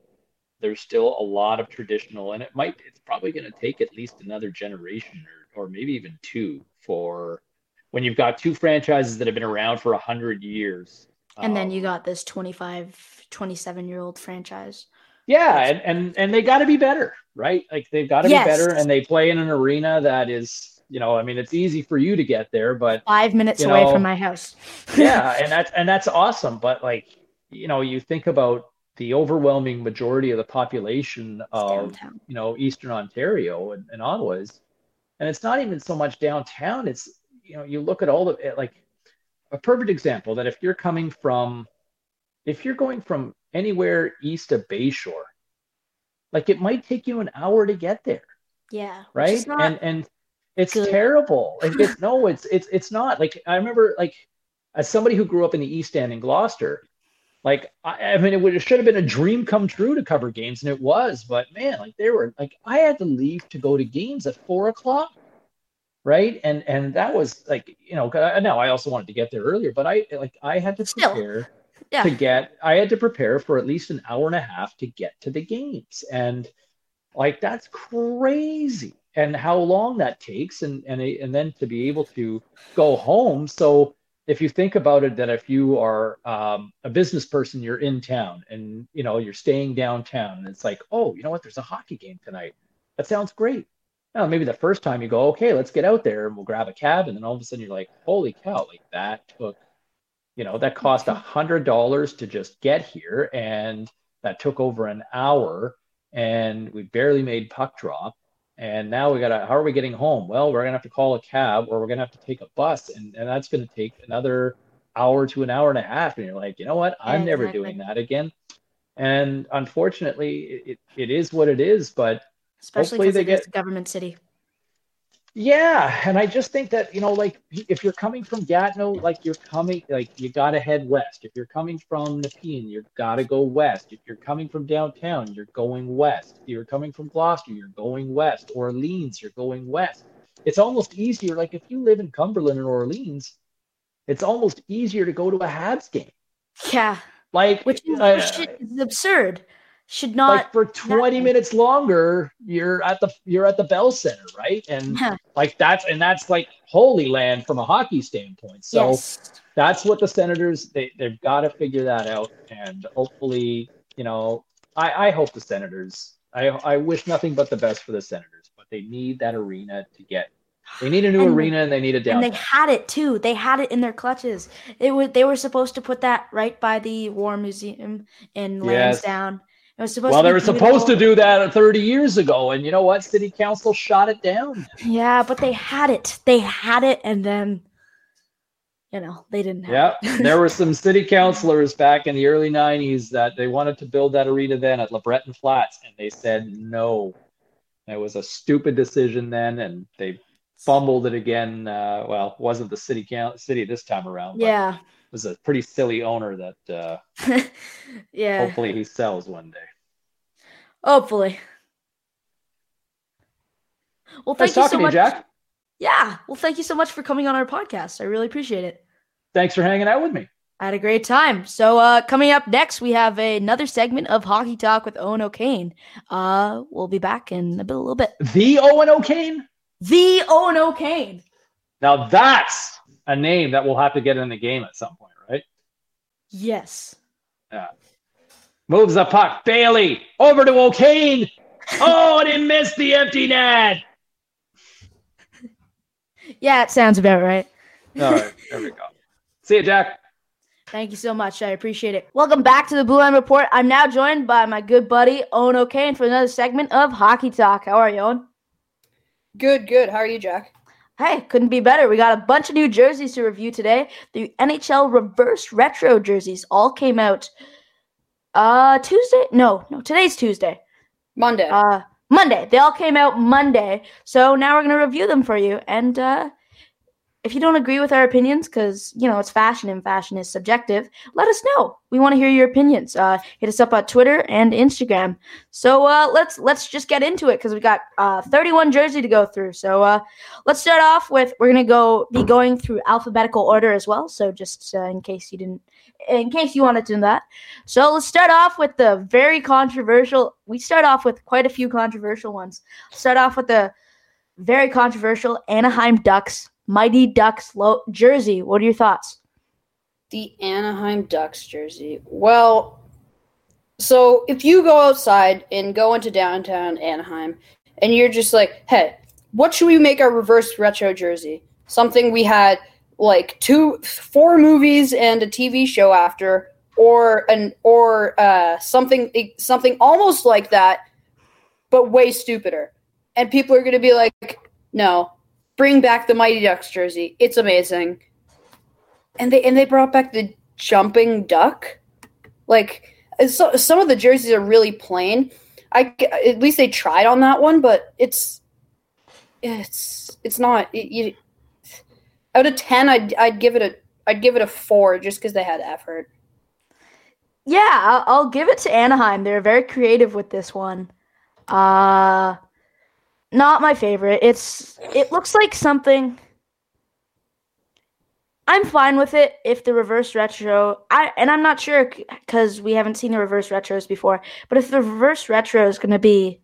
there's still a lot of traditional, and it might it's probably going to take at least another generation or or maybe even two for when you've got two franchises that have been around for a hundred years. And um, then you got this 25, 27 year old franchise. Yeah, and and, and they got to be better, right? Like they've got to yes. be better, and they play in an arena that is, you know, I mean, it's easy for you to get there, but five minutes away know, from my house. yeah, and that's and that's awesome, but like, you know, you think about the overwhelming majority of the population of you know Eastern Ontario and, and Ottawa is, and it's not even so much downtown. It's you know, you look at all the like a perfect example that if you're coming from, if you're going from anywhere east of Bayshore. Like it might take you an hour to get there. Yeah. Right. And and it's good. terrible. It's, no, it's it's it's not. Like I remember like as somebody who grew up in the East End in Gloucester, like I, I mean it, would, it should have been a dream come true to cover games, and it was. But man, like they were like I had to leave to go to games at four o'clock right and and that was like you know now i also wanted to get there earlier but i like i had to prepare Still yeah. to get i had to prepare for at least an hour and a half to get to the games and like that's crazy and how long that takes and and and then to be able to go home so if you think about it that if you are um, a business person you're in town and you know you're staying downtown and it's like oh you know what? There's a hockey game tonight. That sounds great. Now maybe the first time you go okay let's get out there and we'll grab a cab and then all of a sudden you're like holy cow like that took you know that cost a hundred dollars to just get here and that took over an hour and we barely made puck drop and now we gotta how are we getting home? Well we're gonna have to call a cab or we're gonna have to take a bus. And, and that's gonna take another hour to an hour and a half. And you're like you know what? I'm yeah, never doing that again. And unfortunately it, it is what it is but especially because they get government city Yeah, and I just think that you know, like if you're coming from Gatineau, like you're coming, like you gotta head west. If you're coming from Nepean, you gotta go west. If you're coming from downtown, you're going west. If you're coming from Gloucester, you're going west. Orleans, you're going west. It's almost easier. Like if you live in Cumberland or Orleans, it's almost easier to go to a Habs game. Yeah, like which is, uh, which is absurd should not like for 20 not, minutes longer you're at the you're at the bell center right and like that's and that's like holy land from a hockey standpoint so yes. that's what the senators they, they've got to figure that out and hopefully you know i i hope the senators i i wish nothing but the best for the senators but they need that arena to get they need a new and, arena and they need a downtown. And they had it too. They had it in their clutches. It was they were supposed to put that right by the War Museum in Lansdowne. Yes. It well, they were supposed to do that 30 years ago, and you know what? City Council shot it down. Yeah, but they had it. They had it, and then, you know, they didn't Yeah, there were some city councilors back in the early 90s that they wanted to build that arena then at LeBreton Flats, and they said no. It was a stupid decision then, and they fumbled it again. Uh, well, wasn't the city count city this time around. Yeah was a pretty silly owner that uh, yeah hopefully he sells one day hopefully well thank nice you so much you, jack yeah well thank you so much for coming on our podcast i really appreciate it thanks for hanging out with me I had a great time. So uh, coming up next, we have another segment of Hockey Talk with Owen O'Kane. Uh, we'll be back in a, bit, a little bit. The Owen O'Kane? The Owen O'Kane. Now that's a name that we'll have to get in the game at some point, right? Yes. Yeah. Moves the puck. Bailey over to O'Kane. Oh, and he missed the empty net. yeah, it sounds about right. All right, there we go. See you, Jack. Thank you so much. I appreciate it. Welcome back to the Blue Line Report. I'm now joined by my good buddy Owen O'Kane for another segment of Hockey Talk. How are you, Owen? Good, good. How are you, Jack? Hey, couldn't be better. We got a bunch of new jerseys to review today. The NHL reverse retro jerseys all came out uh Tuesday? No, no, today's Tuesday. Monday. Uh Monday. They all came out Monday. So now we're going to review them for you and uh if you don't agree with our opinions, because you know it's fashion and fashion is subjective, let us know. We want to hear your opinions. Uh, hit us up on Twitter and Instagram. So uh, let's let's just get into it because we got uh, 31 jersey to go through. So uh, let's start off with we're gonna go be going through alphabetical order as well. So just uh, in case you didn't, in case you want to do that. So let's start off with the very controversial. We start off with quite a few controversial ones. Start off with the very controversial Anaheim Ducks Mighty Ducks lo- jersey. What are your thoughts? The Anaheim Ducks jersey. Well, so if you go outside and go into downtown Anaheim and you're just like, hey, what should we make our reverse retro jersey? Something we had like two, four movies and a TV show after, or an or uh, something something almost like that, but way stupider. And people are going to be like, no, bring back the Mighty Ducks jersey. It's amazing. And they and they brought back the jumping duck. Like so, some of the jerseys are really plain. I at least they tried on that one, but it's it's it's not. It, you, out of ten, I'd I'd give it a I'd give it a four just because they had effort. Yeah, I'll, give it to Anaheim. They're very creative with this one. Uh not my favorite. It's it looks like something I'm fine with it if the reverse retro I and I'm not sure cuz we haven't seen the reverse retros before, but if the reverse retro is going to be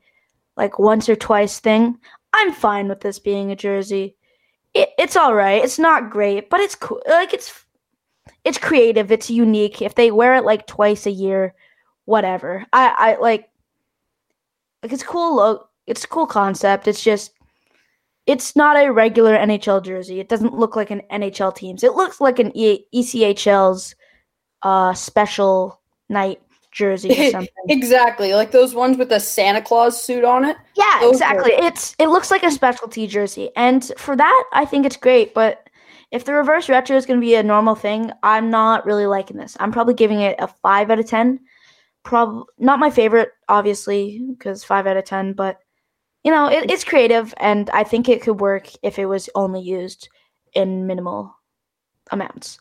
like once or twice thing, I'm fine with this being a jersey. It, it's all right. It's not great, but it's cool. Like it's it's creative, it's unique. If they wear it like twice a year, whatever. I I like like it's cool look it's a cool concept. It's just it's not a regular NHL jersey. It doesn't look like an NHL team's. It looks like an e- ECHL's uh, special night jersey or something. exactly, like those ones with the Santa Claus suit on it. Yeah, those exactly. Are- it's it looks like a specialty jersey, and for that, I think it's great. But if the reverse retro is going to be a normal thing, I'm not really liking this. I'm probably giving it a five out of ten. Probably not my favorite, obviously, because five out of ten, but you know, it, it's creative, and I think it could work if it was only used in minimal amounts.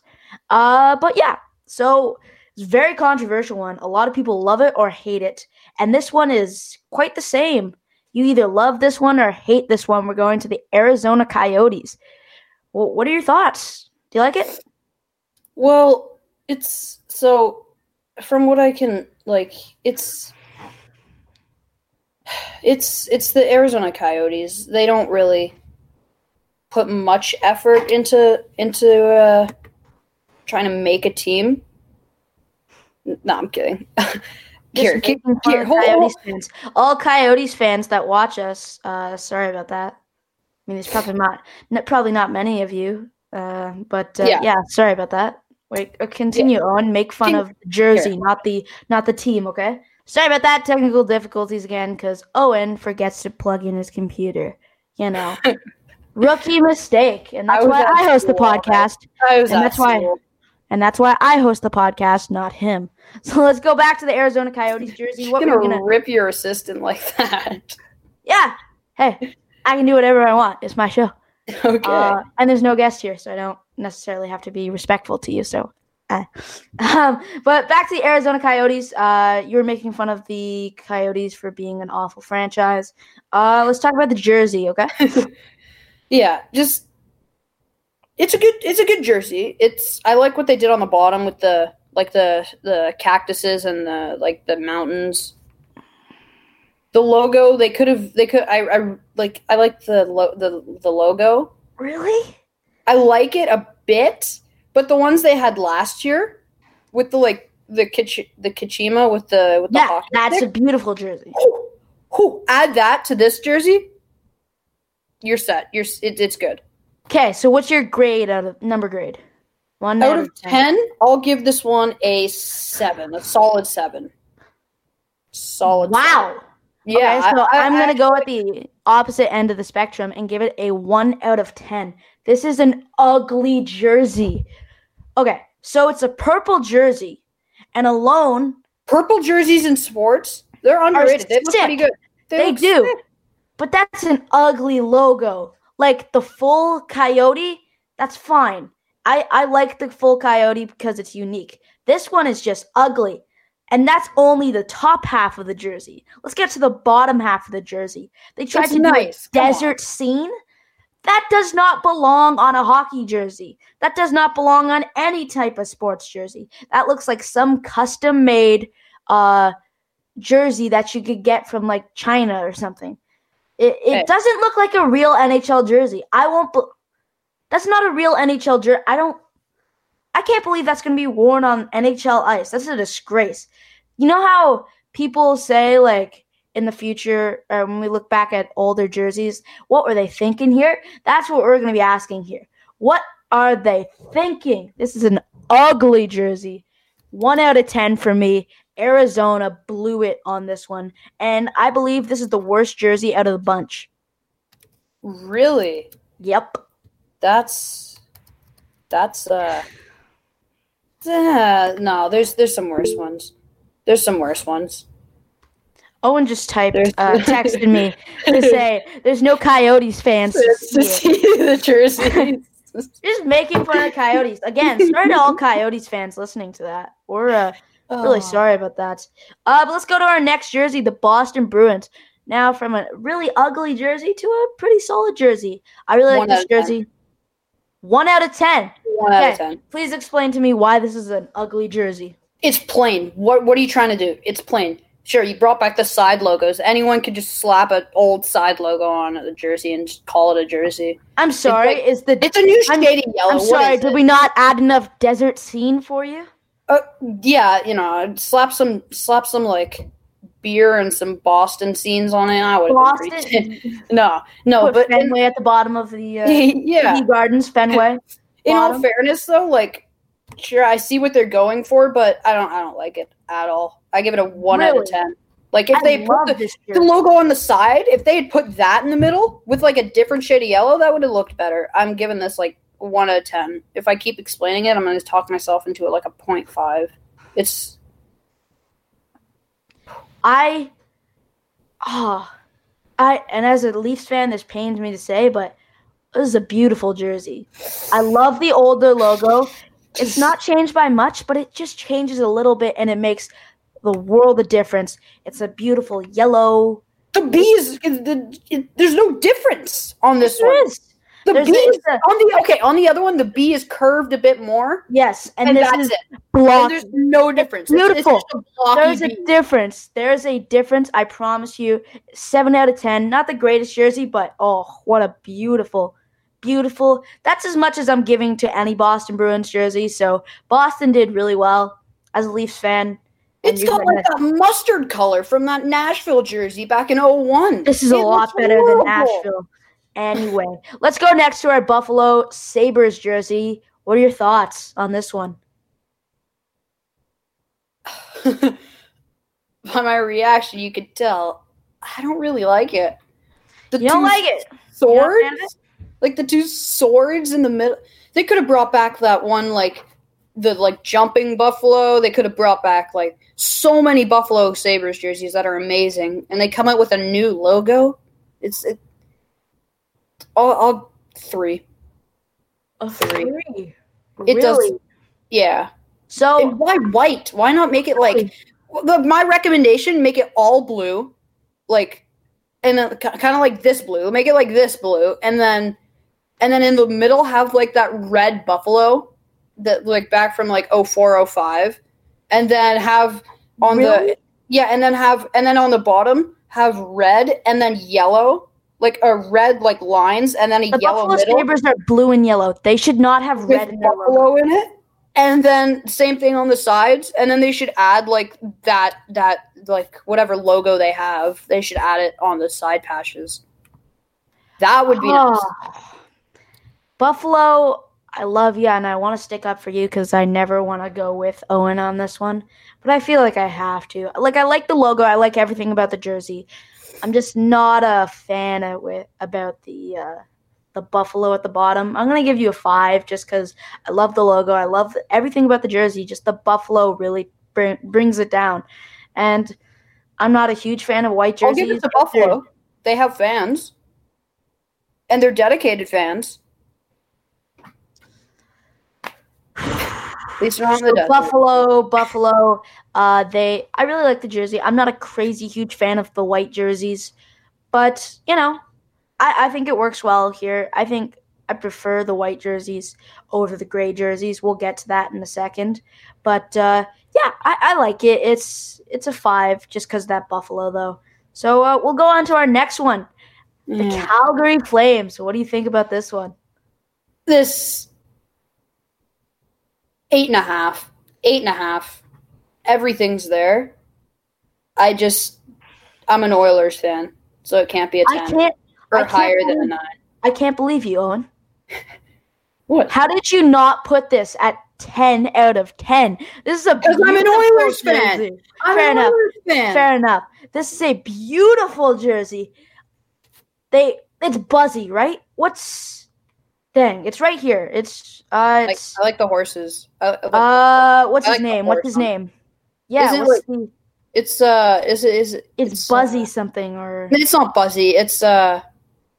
Uh, but yeah, so it's very controversial one. A lot of people love it or hate it, and this one is quite the same. You either love this one or hate this one. We're going to the Arizona Coyotes. Well, what are your thoughts? Do you like it? Well, it's so from what I can like, it's it's it's the Arizona Coyotes. They don't really put much effort into into uh, trying to make a team. No, I'm kidding. here, here, here hold, Coyotes hold. fans. All Coyotes fans that watch us, uh, sorry about that. I mean, there's probably not, not probably not many of you, uh, but uh, yeah. yeah, sorry about that. Wait, uh, continue yeah. on. Make fun of Jersey, here. not the not the team. Okay. Sorry about that. Technical difficulties again because Owen forgets to plug in his computer. You know, rookie mistake, and that's I why I host the podcast. And that's why, and that's why I host the podcast, not him. So let's go back to the Arizona Coyotes jersey. What we're gonna rip your assistant like that? Yeah. Hey, I can do whatever I want. It's my show. Okay. Uh, and there's no guest here, so I don't necessarily have to be respectful to you. So uh, um, but back to the Arizona Coyotes. Uh, you were making fun of the Coyotes for being an awful franchise. Uh, let's talk about the jersey, okay? yeah, just it's a good it's a good jersey. It's I like what they did on the bottom with the like the the cactuses and the like the mountains. The logo they could have they could I, I like I like the lo- the the logo. Really? I like it a bit but the ones they had last year with the like the Kich- the Kachina with the with the yeah, that's stick, a beautiful jersey. Who add that to this jersey? You're set. You're it, it's good. Okay, so what's your grade out of number grade? One out, out of 10? 10, I'll give this one a seven, a solid seven. Solid. Wow. Seven. Yeah, okay, so I, am gonna go at the opposite end of the spectrum and give it a one out of ten. This is an ugly jersey. Okay, so it's a purple jersey, and alone purple jerseys in sports they're underrated. They look pretty good. They, they do, sick. but that's an ugly logo. Like the full coyote, that's fine. I I like the full coyote because it's unique. This one is just ugly. And that's only the top half of the jersey. Let's get to the bottom half of the jersey. They tried that's to nice. do a desert scene that does not belong on a hockey jersey. That does not belong on any type of sports jersey. That looks like some custom made uh, jersey that you could get from like China or something. It, it okay. doesn't look like a real NHL jersey. I won't. Be- that's not a real NHL jersey. I don't. I can't believe that's going to be worn on NHL ice. That's a disgrace. You know how people say like in the future, or when we look back at older jerseys, what were they thinking here? That's what we're going to be asking here. What are they thinking? This is an ugly jersey. One out of 10 for me. Arizona blew it on this one. And I believe this is the worst jersey out of the bunch. Really? Yep. That's that's uh, no, there's there's some worse ones. There's some worse ones. Owen just typed, uh, texted me to say there's no Coyotes fans to, to see, the jersey. just making fun of Coyotes again. Sorry to all Coyotes fans listening to that. We're uh. Really sorry about that. Uh, but let's go to our next jersey, the Boston Bruins. Now, from a really ugly jersey to a pretty solid jersey. I really One like this jersey. 10. One out of ten. One okay. out of ten. Please explain to me why this is an ugly jersey. It's plain. What What are you trying to do? It's plain. Sure, you brought back the side logos. Anyone could just slap an old side logo on the jersey and just call it a jersey. I'm sorry. It's, like, is the it's a new shading I'm, yellow. I'm sorry. Did it? we not add enough desert scene for you? Uh, yeah, you know, slap some slap some like beer and some Boston scenes on it. I would Boston. no, no, Put but Fenway in, at the bottom of the uh, yeah Gardens Fenway. In bottom. all fairness, though, like sure I see what they're going for, but I don't I don't like it at all. I give it a one really? out of ten. Like if I they put the, the, logo on the side, if they had put that in the middle with like a different shade of yellow, that would have looked better. I'm giving this like one out of ten. If I keep explaining it, I'm gonna talk myself into it like a 0.5. It's I ah oh, I and as a Leafs fan, this pains me to say, but this is a beautiful jersey. I love the older logo. It's not changed by much, but it just changes a little bit, and it makes the world of difference. It's a beautiful yellow. The bees, the, it, there's no difference on this There one. is. The There's B a- is on the okay. On the other one, the B is curved a bit more, Yes, and, and, this that's is it. And blocky. there's no difference. It's- beautiful. It's, a There's a difference. There's a difference. I promise you. Seven out of ten. Not the greatest jersey, but oh, what a beautiful, beautiful. That's as much as I'm giving to any Boston Bruins jersey. So Boston did really well as a Leafs fan. It's got like that mustard color from that Nashville jersey back in 01. This is a lot better horrible. than Nashville. Anyway, let's go next to our Buffalo Sabres jersey. What are your thoughts on this one? By my reaction, you could tell I don't really like it. The You don't like it? Swords? fan of it? like the two swords in the middle. They could have brought back that one, like the like jumping buffalo. They could have brought back like so many Buffalo Sabres jerseys that are amazing, and they come out with a new logo. It's it. All, all three. A Three. three. It does- Yeah. So And why white? Why not make it like the, my recommendation? Make it all blue, like, and uh, then kind of like this blue. Make it like this blue, and then, and then in the middle have like that red buffalo, that like back from like 0405, and then have on Really? the yeah, and then have and then on the bottom have red and then yellow, like a red like lines, and then a the yellow Buffalo Sabres are blue and yellow. They should not have red logo. buffalo in it and then same thing on the sides and then they should add like that that like whatever logo they have they should add it on the side patches that would be nice. Oh. Buffalo, I love you and I want to stick up for you because I never want to go with Owen on this one. But I feel like I have to. Like I like the logo, I like everything about the jersey. I'm just not a fan of it about the uh, the buffalo at the bottom. I'm gonna give you a five just because I love the logo. I love everything about the jersey. Just the buffalo really bring, brings it down. And I'm not a huge fan of white i'll jerseys. give it to buffalo they have fans and they're dedicated fans least around the So desert. Buffalo, Buffalo. Uh, they. I really like the jersey. I'm not a crazy huge fan of the white jerseys, but you know, I, I think it works well here. I think I prefer the white jerseys over the gray jerseys. We'll get to that in a second, but uh, yeah, I, I like it. It's it's a five just because that Buffalo though. So uh, we'll go on to our next one, the Yeah. Calgary Flames. What do you think about this one? this eight and a half, eight and a half. Everything's there. I just, I'm an Oilers fan, so it can't be a I ten can't. or I can't higher than a believe- nine. I can't believe you, Owen. What? How did you not put this at 10 out of 10? This is a Because I'm an Oilers fan. jersey. I'm Fair an enough. Oilers fan. Fair enough. This is a beautiful jersey. They it's buzzy, right? What's dang, it's right here. It's uh I like, it's I like the horses. I, I like- uh what's his like name? What's his name? Yeah, Is it what's the, it's uh, is it is it? it's, it's, buzzy uh, something or It's not buzzy. It's uh,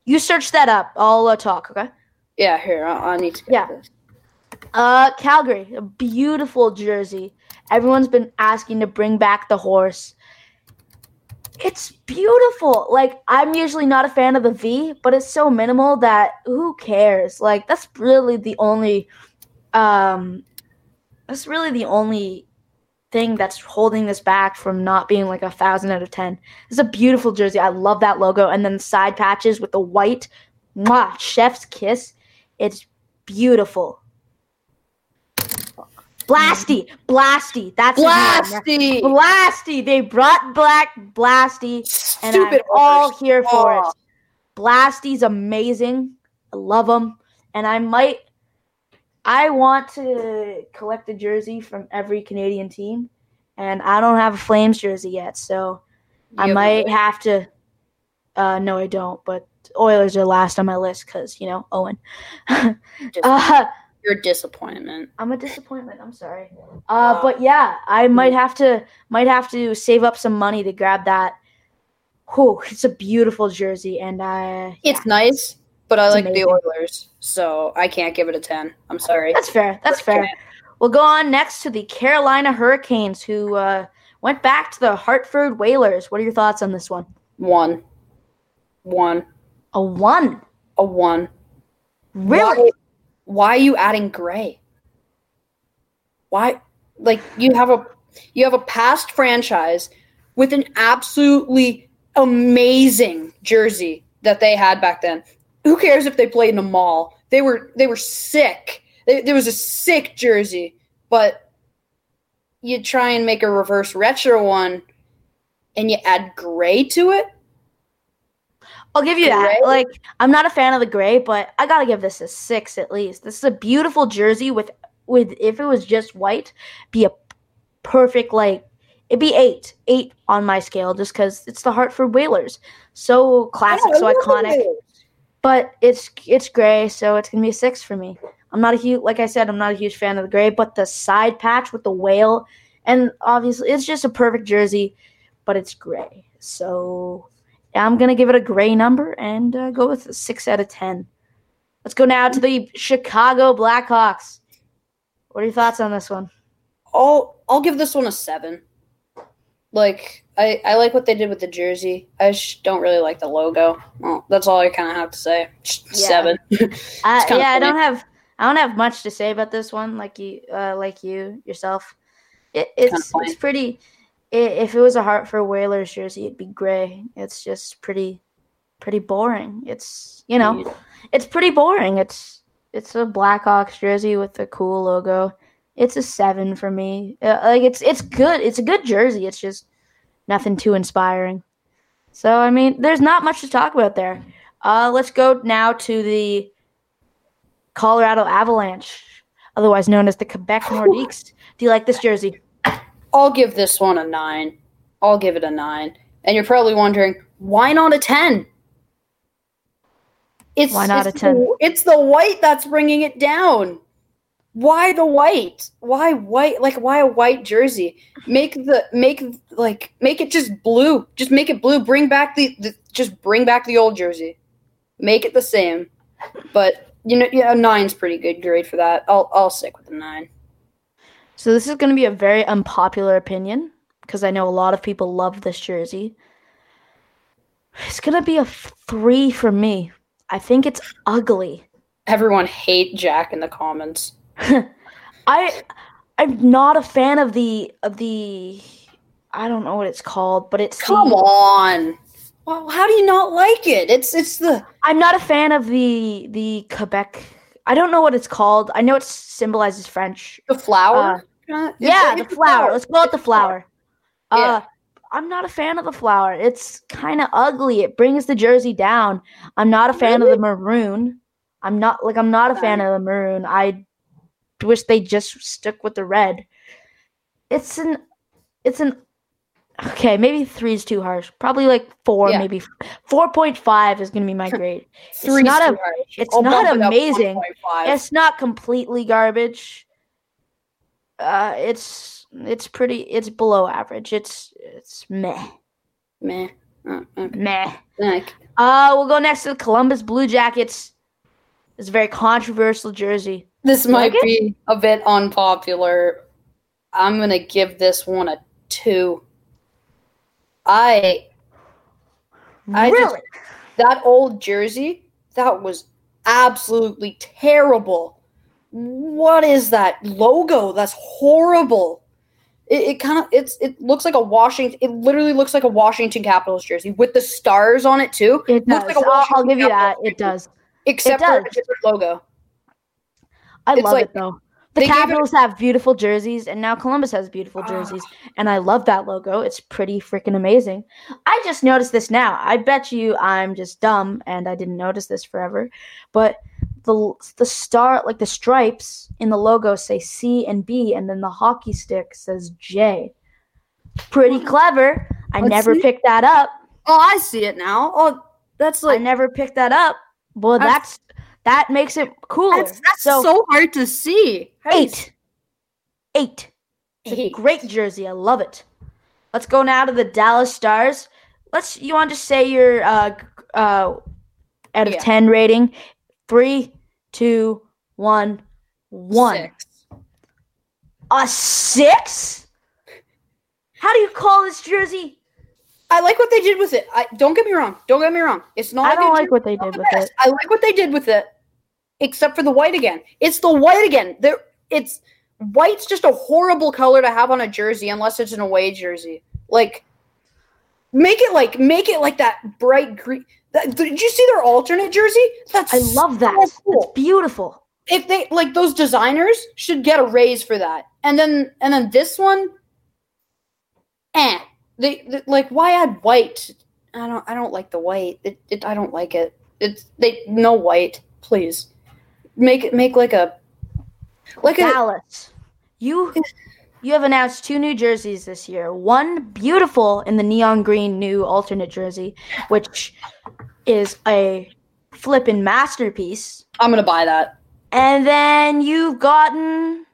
you search that up. I'll uh, talk, okay? yeah. Here, I, I need to. Get Yeah. This. Uh, Calgary, a beautiful jersey. Everyone's been asking to bring back the horse. It's beautiful. Like I'm usually not a fan of the V, but it's so minimal that who cares? Like that's really the only um that's really the only thing that's holding this back from not being like a thousand out of ten. It's a beautiful jersey. I love that logo. And then the side patches with the white mwah, chef's kiss. It's beautiful. Blasty, Blasty. That's. Blasty. Blasty. They brought Black Blasty, and Stupid I'm all here for it. Blasty's amazing. I love him, and I might. I want to collect a jersey from every Canadian team, and I don't have a Flames jersey yet, so I might have to. Uh, no, I don't. But Oilers are last on my list because you know Owen. Uh, You're a disappointment. I'm a disappointment. I'm sorry. Uh, but yeah, I might have to might have to save up some money to grab that whew, it's a beautiful jersey, and uh, It's nice, but I It's like amazing. the Oilers, so I can't give it a ten. I'm sorry. that's fair. That's fair. We'll go on next to the Carolina Hurricanes, who uh, went back to the Hartford Whalers. What are your thoughts on this one? One, one, A one, a one. really? Why, why are you adding gray? Why? Like you have a you have a past franchise with an absolutely amazing jersey that they had back then. Who cares if they played in a mall? They were they were sick. There was a sick jersey, but you try and make a reverse retro one, and you add gray to it. I'll give you that. Gray? Like, I'm not a fan of the gray, but I gotta give this a six at least. This is a beautiful jersey with with if it was just white, be a perfect like it'd be eight, eight on my scale, just because it's the Hartford Whalers, so classic, Yeah, so iconic. Whalers. But it's it's gray, so it's gonna be a six for me. I'm not a huge, like I said, I'm not a huge fan of the gray, but the side patch with the whale, and obviously it's just a perfect jersey, but it's gray. So I'm gonna give it a gray number and uh, go with a six out of ten. Let's go now to the Chicago Blackhawks. What are your thoughts on this one? I'll I'll give this one a seven. Like I, I like what they did with the jersey. I don't really like the logo. Well, that's all I kind of have to say. Yeah. Seven. Uh, yeah, I don't have I don't have much to say about this one. Like you, uh, like you yourself, it, it's it's pretty. I if it was a Hartford Whalers jersey, it'd be gray. It's just pretty, pretty boring. It's you know, it's pretty boring. It's it's a Blackhawks jersey with a cool logo. It's a seven for me. Uh, like it's it's good. It's a good jersey. It's just nothing too inspiring. So I mean, there's not much to talk about there. Uh, let's go now to the Colorado Avalanche, otherwise known as the Quebec Nordiques. Do you like this jersey? I'll give this one a nine. I'll give it a nine. And you're probably wondering why not a ten? It's Why not it's a 10? The, it's the white that's bringing it down. Why the white? Why white? Like why a white jersey? Make the make like make it just blue. Just make it blue. Bring back the, the just bring back the old jersey. Make it the same. But you know, yeah, a nine's pretty good grade for that. I'll I'll stick with a nine. So this is going to be a very unpopular opinion because I know a lot of people love this jersey. It's going to be a three for me. I think it's ugly. Everyone hate Jack in the comments. I I'm not a fan of the of the I don't know what it's called, but it's Come the, on. Well, how do you not like it? It's it's the I'm not a fan of the the Quebec. I don't know what it's called. I know it symbolizes French. the flower. Uh, it's- yeah, it's the flower. Let's call it the flower. Yeah. Uh, I'm not a fan of the flower. It's kind of ugly. It brings the jersey down. I'm not a fan Really? of the maroon. I'm not like I'm not a fan of the maroon. I wish they just stuck with the red. It's an it's an okay, maybe three is too harsh. Probably like four, Yeah. maybe four point five is gonna be my grade. Three's not too a- harsh. it's I'll not bump it amazing. It's not completely garbage. Uh, it's it's pretty. It's below average. It's it's meh Meh. Uh, okay. meh. Like, Uh, we'll go next to the Columbus Blue Jackets. It's a very controversial jersey. This might Like be a bit unpopular. I'm gonna give this one a two. I I just- really? that old jersey that was absolutely terrible. What is that logo? That's horrible. It, it kind of it's it looks like a Washington. It literally looks like a Washington Capitals jersey with the stars on it too. it looks does. like a I'll, I'll give you that. Capitals It does. except for a different logo. I It's love like- it though. The gave it- Capitals have beautiful jerseys, and now Columbus has beautiful ah. jerseys, and I love that logo. It's pretty freaking amazing. I just noticed this now. I bet you I'm just dumb and I didn't notice this forever, but the the star like the stripes in the logo say C and B, and then the hockey stick says J. Pretty clever. I Let's never see. picked that up. Oh, I see it now. Oh, that's I never picked that up. Well, That's- that's that makes it cooler. that's, that's so, so, hard to see. How do you eight, eight. It's a great jersey. I love it. Let's go now to the Dallas Stars. let's you want to say your uh uh out of Yeah. ten rating. Three, two, one, one. Six. A six? How do you call this jersey? I like what they did with it. I don't get me wrong. Don't get me wrong. It's not. I a don't like what they did the with best. it. I like what they did with it, except for the white again. It's the white again. There, it's white's just a horrible color to have on a jersey unless it's an away jersey. Like, make it like make it like that bright green. That, did you see their alternate jersey? That's I love that. so It's cool. beautiful. If they like those designers should get a raise for that. And then and then this one, eh. They, they like why add white? I don't I don't like the white. It, it I don't like it. It's they no white, please. Make it make like a like a Dallas, you you have announced two new jerseys this year. One beautiful in the neon green new alternate jersey, which is a flippin' masterpiece. I'm gonna buy that. And then you've gotten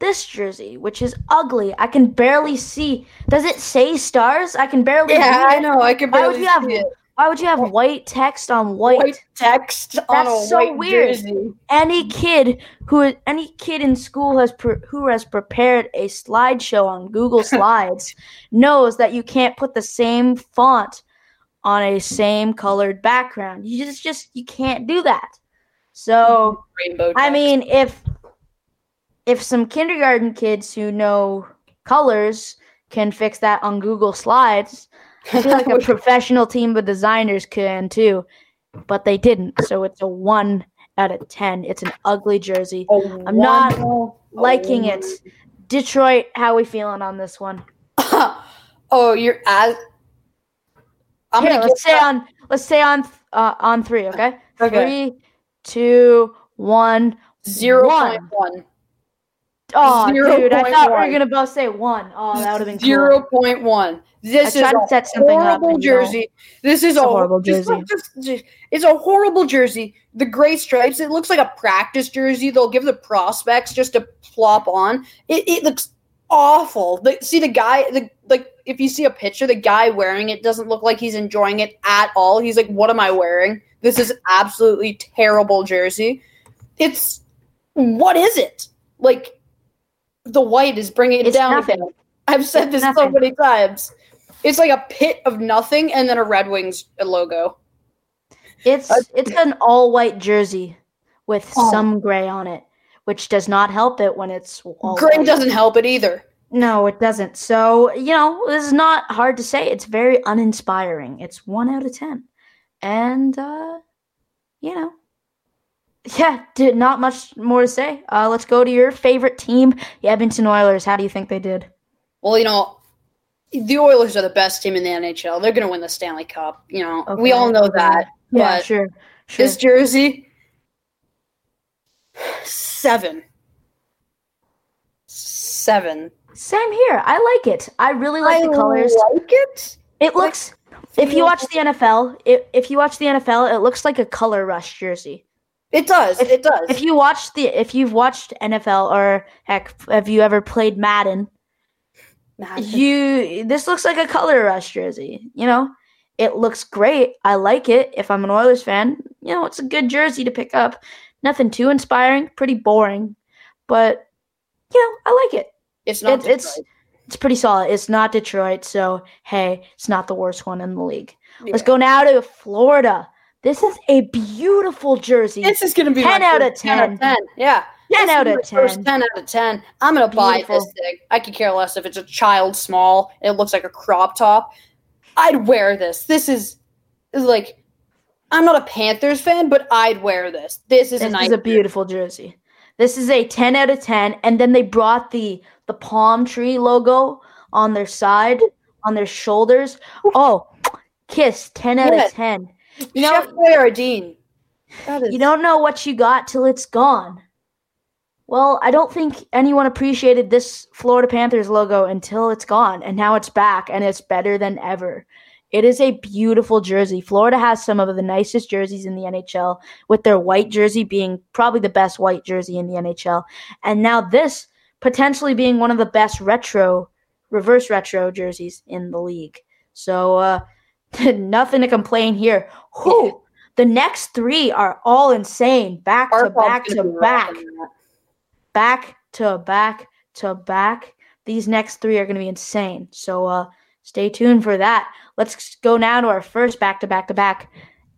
this jersey, which is ugly. I can barely see. Does it say stars? I can barely Yeah, I know. I can Why barely would you have it. Why would you have white text on white? White text on a That's so weird. jersey. any kid who any kid in school has pre- who has prepared a slideshow on Google Slides knows that you can't put the same font on a same colored background. You just just you can't do that. So Rainbow. I mean, if if some kindergarten kids who know colors can fix that on Google Slides, I feel like a professional team of designers can too, but they didn't. So it's a one out of ten. It's an ugly jersey. I'm not Liking it. Detroit, how we feeling on this one? oh, you're as. I'm Here, gonna let's say that- on let's say on uh, on three, okay? Okay. Three, two, one. zero one. point one. Oh, dude, I thought we were gonna both say one. Oh, that would have been cool. Zero point one. This I is a set horrible and you know, jersey. This is a horrible jersey. just- just- it's a horrible jersey. The gray stripes. It looks like a practice jersey. They'll give the prospects just to plop on. It, it looks awful. The, see the guy. The like if you see a picture, the guy wearing it doesn't look like he's enjoying it at all. He's like, "What am I wearing? This is absolutely terrible jersey." It's what is it like? The white is bringing it It's down nothing. again. I've said It's this so many times. It's like a pit of nothing and then a Red Wings logo. It's Uh, it's an all white jersey with Oh. some gray on it, which does not help it when it's all Gray white. doesn't help it either. No, it doesn't. So, you know, this is not hard to say. It's very uninspiring. It's one out of 10. And, uh, you know, yeah, did not much more to say. Uh, let's go to your favorite team, the Edmonton Oilers. How do you think they did? Well, you know, the Oilers are the best team in the NHL. They're going to win the Stanley Cup. You know, we all know that. Yeah, sure. Sure. This jersey, seven. Seven. Same here. I like it. I really like I the colors. like it. It looks. If you watch the NFL, if, if you watch the NFL, it looks like a color rush jersey. It does. If- it does. If you watch the, if you've watched NFL or heck, have you ever played Madden? Nah, You this looks like a color rush jersey. You know, it looks great. I like it. If I'm an Oilers fan, you know, it's a good jersey to pick up. Nothing too inspiring, pretty boring, but you know, I like it. it's not. It, it's it's pretty solid. It's not Detroit, so hey, it's not the worst one in the league. Let's go now to Florida. This is a beautiful jersey. This is going to be 10 out of 10 out 10. of 10. Yeah. 10 This out of my first 10. 10 out of 10. I'm going to buy this thing. I could care less if it's a child small. It looks like a crop top. I'd wear this. This is, is like, I'm not a Panthers fan, but I'd wear this. This is This a nice. is a beautiful jersey. This is a 10 out of 10 and then they brought the the palm tree logo on their side, on their shoulders. Oh, kiss 10 out Yeah. of 10. You know, Chef Boyardee. Is, you don't know what you got till it's gone. Well, I don't think anyone appreciated this Florida Panthers logo until it's gone and now it's back and it's better than ever. It is a beautiful jersey. Florida has some of the nicest jerseys in the NHL, with their white jersey being probably the best white jersey in the NHL. And now this potentially being one of the best retro, reverse retro jerseys in the league. So, uh, Nothing to complain here. Whew. The next three are all insane. Back to back to back. Back to back to back. These next three are going to be insane. So uh, stay tuned for that. Let's go now to our first back to back to back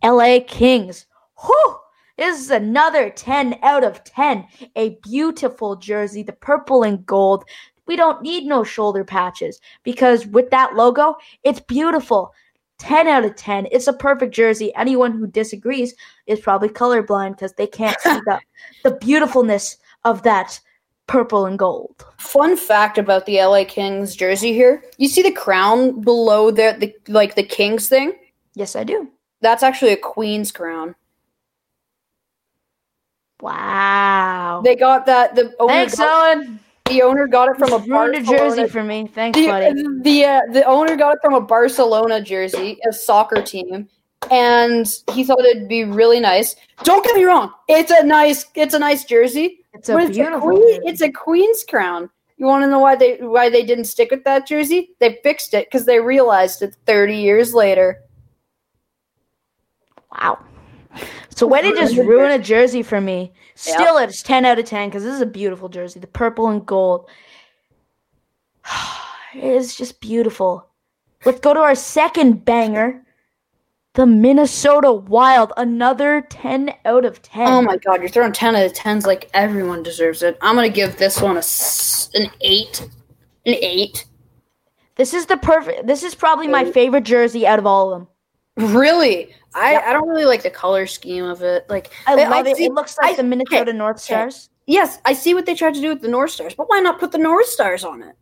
LA Kings. Whew. This is another 10 out of 10. A beautiful jersey, the purple and gold. We don't need no shoulder patches because with that logo, it's beautiful. 10 out of 10. It's a perfect jersey. Anyone who disagrees is probably colorblind because they can't see the, the beautifulness of that purple and gold. Fun fact about the LA Kings jersey here. You see the crown below the, the like the Kings thing? Yes, I do. That's actually a queen's crown. Wow. They got that the owner Thanks, got, Owen. The owner got it from a Barcelona jersey for me. Thanks, the, buddy. The uh, the owner got it from a Barcelona jersey, a soccer team, and he thought it'd be really nice. Don't get me wrong; it's a nice it's a nice jersey. It's a beautiful. It's a, queen, it's a queen's crown. You want to know why they why they didn't stick with that jersey? They fixed it because they realized it 30 years later. Wow. So way to just ruin a jersey for me. Still, yep. it's 10 out of 10 because this is a beautiful jersey. The purple and gold. it is just beautiful. Let's go to our second banger. The Minnesota Wild. Another 10 out of 10. Oh my god, you're throwing 10 out of 10s like everyone deserves it. I'm going to give this one a, an 8. An 8. This is the perfect. This is probably my favorite jersey out of all of them. Really? I, yep. I don't really like the color scheme of it. Like I love I it. See, it looks like I, the Minnesota okay, North Stars. Okay. Yes, I see what they tried to do with the North Stars, but why not put the North Stars on it?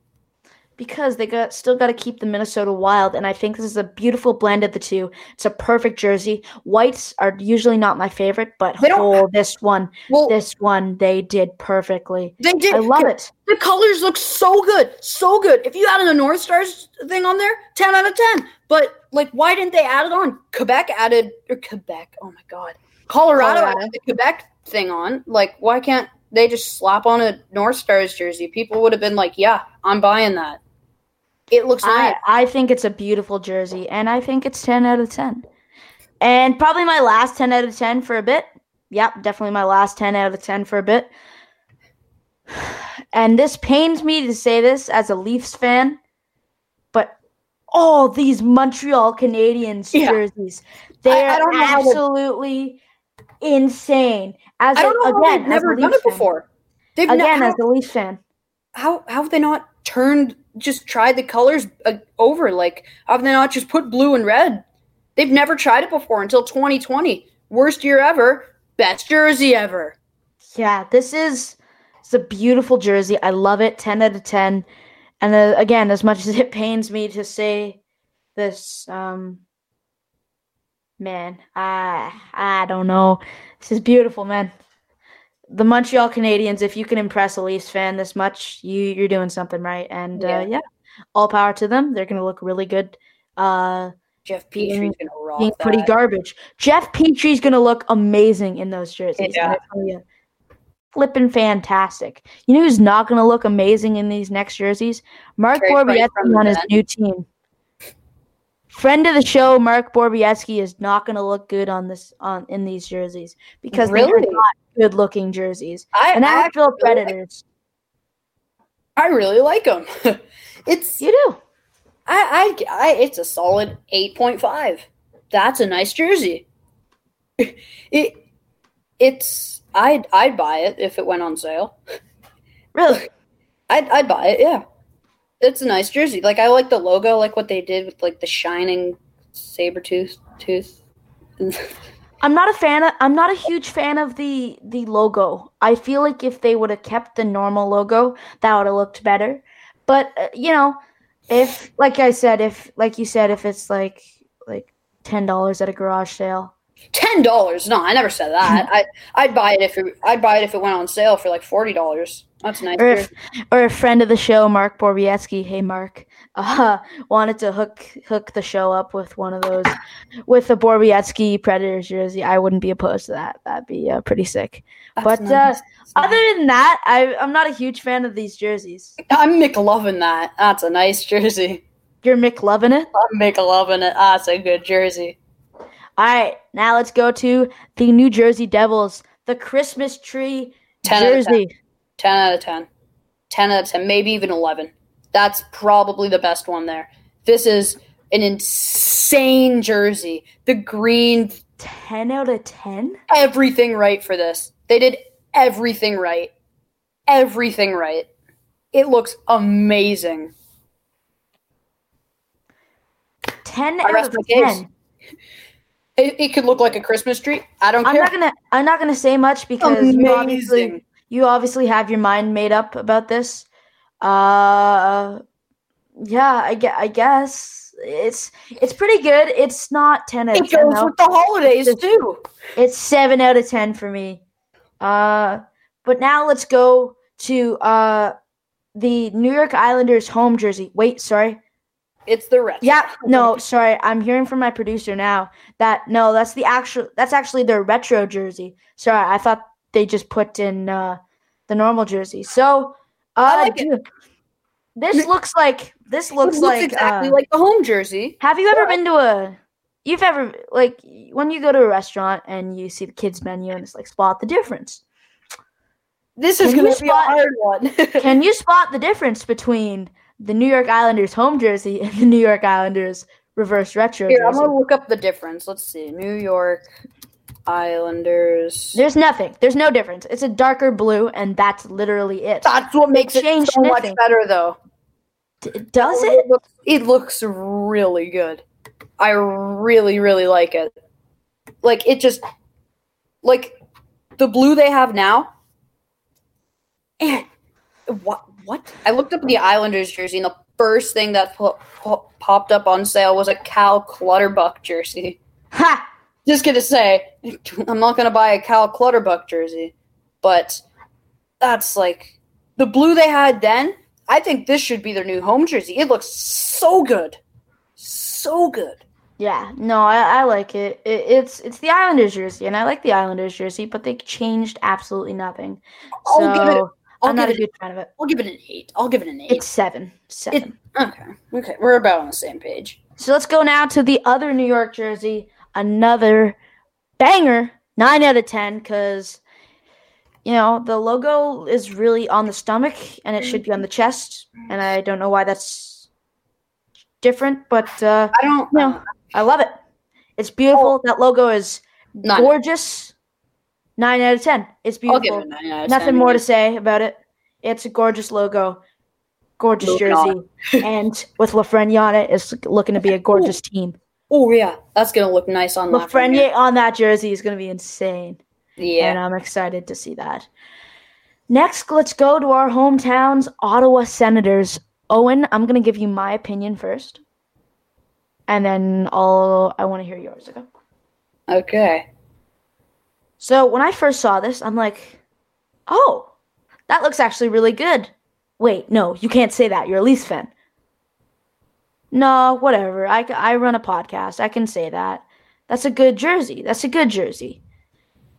because they got still got to keep the Minnesota Wild, and I think this is a beautiful blend of the two. It's a perfect jersey. Whites are usually not my favorite, but oh, this one, well, this one they did perfectly. They did. I love it. The colors look so good, so good. If you added a North Stars thing on there, ten out of ten. But like, why didn't they add it on? Quebec added or Quebec. Oh my god, Colorado, Colorado. added the Quebec thing on. Like, why can't they just slap on a North Stars jersey? People would have been like, "Yeah, I'm buying that." It looks nice. I, I think it's a beautiful jersey, and I think it's 10 out of 10. And probably my last 10 out of 10 for a bit. Yep, definitely my last 10 out of 10 for a bit. And this pains me to say this as a Leafs fan, all these Montreal Canadiens yeah. jerseys, they're absolutely insane. As I don't a, know again, they've never done it before. They've again, as a Leafs fan, how how have they not turned just tried the colors uh, over? Like, have they not just put blue and red? They've never tried it before until 2020. Worst year ever, best jersey ever. Yeah, this is it's a beautiful jersey. I love it. 10 out of 10. And uh, again, as much as it pains me to say this, um, man, I I don't know. This is beautiful, man the Montreal Canadiens, if you can impress a Leafs fan this much, you you're doing something right. And yeah, uh, yeah all power to them. They're going to look really good. Uh, Jeff Petry's going to rock. Being pretty garbage. Jeff Petry's going to look amazing in those jerseys. Yeah. Flipping fantastic. You know who's not going to look amazing in these next jerseys? Mark Borowiecki on his new team. Friend of the show, Mark Borowiecki is not going to look good on this on in these jerseys because really? they're not good looking jerseys. I, and Nashville Predators. I really like them. it's you do. I, I, I it's a solid eight point five. That's a nice jersey. it it's I'd I'd buy it if it went on sale. Really? I'd I'd buy it. Yeah, it's a nice jersey. Like I like the logo, like what they did with like the shining saber tooth tooth. I'm not a fan of, I'm not a huge fan of the the logo. I feel like if they would have kept the normal logo, that would have looked better. But uh, you know, if like I said, if like you said, if it's like like ten dollars at a garage sale. Ten dollars? No, I never said that. I I'd buy it if it, I'd buy it if it went on sale for like forty dollars. That's nice. Or, if, or a friend of the show, Mark Borowiecki. Hey, Mark, uh, wanted to hook hook the show up with one of those with the Borowiecki Predators jersey. I wouldn't be opposed to that. That'd be uh, pretty sick. That's but uh, nice. uh, other than that, I, I'm not a huge fan of these jerseys. I'm McLovin that. That's a nice jersey. You're McLovin it. I'm McLovin it. That's a good jersey. All right, now let's go to the New Jersey Devils, the Christmas tree 10 out of 10. jersey. 10 out of 10. 10 out of 10, maybe even 11. That's probably the best one there. This is an insane jersey. The green, 10 out of 10? everything right for this. They did everything right. Everything right. It looks amazing. 10 I out of 10. It, it could look like a Christmas tree. I don't I'm care. not gonna I'm not gonna say much because you obviously you obviously have your mind made up about this. Uh yeah, I, I guess it's it's pretty good. It's not 10 out of It 10 goes though. with the holidays Just- too. It's seven out of ten for me. Uh, but now let's go to uh the New York Islanders home jersey. Wait, sorry. It's the red. Yeah, no, sorry. I'm hearing from my producer now that no, that's the actual. That's actually their retro jersey. Sorry, I thought they just put in uh the normal jersey. So, uh, like dude, this looks like this looks, looks like exactly uh, like the home jersey. Have you ever Yeah. been to a? You've ever like when you go to a restaurant and you see the kids menu and it's like spot the difference. This is going to be a spot- hard one. Can you spot the difference between the New York Islanders home jersey and the New York Islanders reverse retro Here, I'm going to look up the difference. Let's see. New York Islanders. There's nothing. There's no difference. It's a darker blue, and that's literally it. That's what makes it changed so much better, though. D- does oh, it? looks, it looks really good. I really, really like it. Like it just, like the blue they have now. Eh, and what? What? I looked up the Islanders jersey, and the first thing that po- po- popped up on sale was a Cal Clutterbuck jersey. Ha! Just gonna say, I'm not gonna buy a Cal Clutterbuck jersey, but that's like the blue they had then. I think this should be their new home jersey. It looks so good, so good. Yeah, no, I, I like it. it. It's it's the Islanders jersey, and I like the Islanders jersey, but they changed absolutely nothing. I'll so give it. I'll I'm give not a it. huge fan of it. I'll give it an eight. I'll give it an eight. It's seven. Seven. okay. Okay, we're about on the same page. So let's go now to the other New York jersey. Another banger, nine out of ten, because you know the logo is really on the stomach and it should be on the chest, and I don't know why that's different, but uh, I don't know. I love it. It's beautiful. That logo is gorgeous. Nine out of ten. It's beautiful. it a nine out of Nothing 10. more to say about it. It's a gorgeous logo, gorgeous Moving jersey, and with Lafreniere on it, it's looking to be a gorgeous team. Oh yeah, that's gonna look nice on Lafreniere. Lafreniere on that jersey is going to be insane, Yeah, and I'm excited to see that. Next, let's go to our hometowns, Ottawa Senators. Owen, I'm going to give you my opinion first, and then I'll I want to hear yours. Okay. Okay. So when I first saw this, I'm like, oh, that looks actually really good. Wait, no, you can't say that. You're a Leafs fan. No, whatever. I, I run a podcast. I can say that. That's a good jersey. That's a good jersey.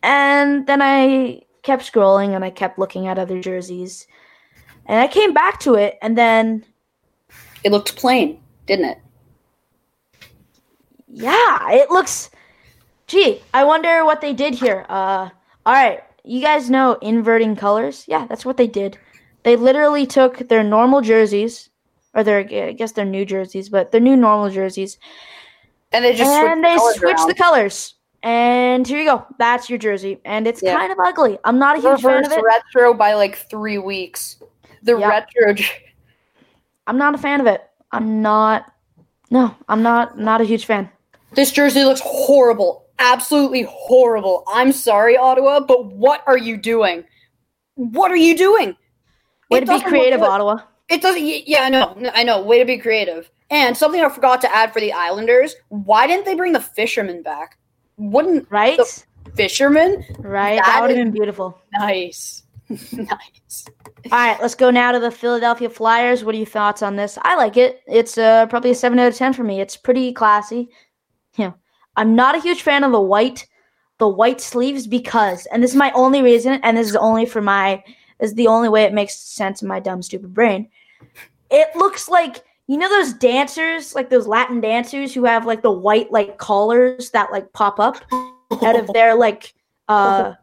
And then I kept scrolling and I kept looking at other jerseys. And I came back to it and then, It looked plain, didn't it? yeah, it looks. Gee, I wonder what they did here. Uh, all right, you guys know inverting colors? Yeah, that's what they did. They literally took their normal jerseys, or their I guess their new jerseys, but their new normal jerseys, And they just and they switched switched colors the colors. And here you go. That's your jersey, and it's Yeah. kind of ugly. I'm not a huge around. fan of Reverse it. retro by like three weeks. The Yeah. retro. I'm not a fan of it. I'm not. No, I'm not. Not a huge fan. This jersey looks horrible. Absolutely horrible. I'm sorry, Ottawa, but what are you doing? What are you doing? Way It to be creative. Ottawa. It doesn't. Yeah, I know. I know. Way to be creative. And something I forgot to add for the Islanders: Why didn't they bring the fisherman back? Wouldn't Right? the fisherman? right. that That would have been beautiful. Nice, nice. All right, let's go now to the Philadelphia Flyers. What are your thoughts on this? I like it. It's uh, probably a seven out of ten for me. It's pretty classy. Yeah, I'm not a huge fan of the white, the white sleeves because, and this is my only reason, and this is only for my, this is the only way it makes sense in my dumb stupid brain. It looks like you know those dancers, like those Latin dancers who have like the white like collars that like pop up out of their like uh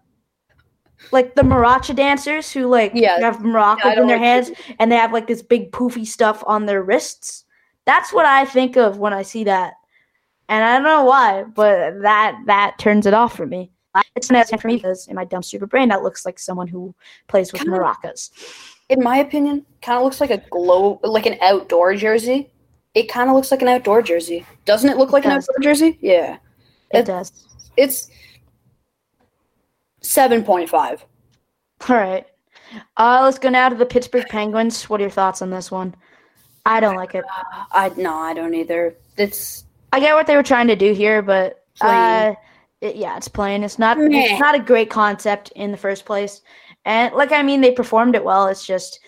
like the maracha dancers who like Yeah. have maracas I in their like hands and they have like this big poofy stuff on their wrists. That's what I think of when I see that. And I don't know why, but that that turns it off for me. It's an for me because in my dumb stupid brain that looks like someone who plays with Kinda- maracas. In my opinion, kind of looks like a glow, like an outdoor jersey. It kind of looks like an outdoor jersey. Doesn't it look like an outdoor jersey? Yeah. It It- does. It's 7.5. All right. Uh, let's go now to the Pittsburgh Penguins. What are your thoughts on this one? I don't like it. I no, I don't either. It's I get what they were trying to do here, but uh, it, yeah, it's plain. It's not. Meh. It's not a great concept in the first place. And like, I mean, they performed it well. It's just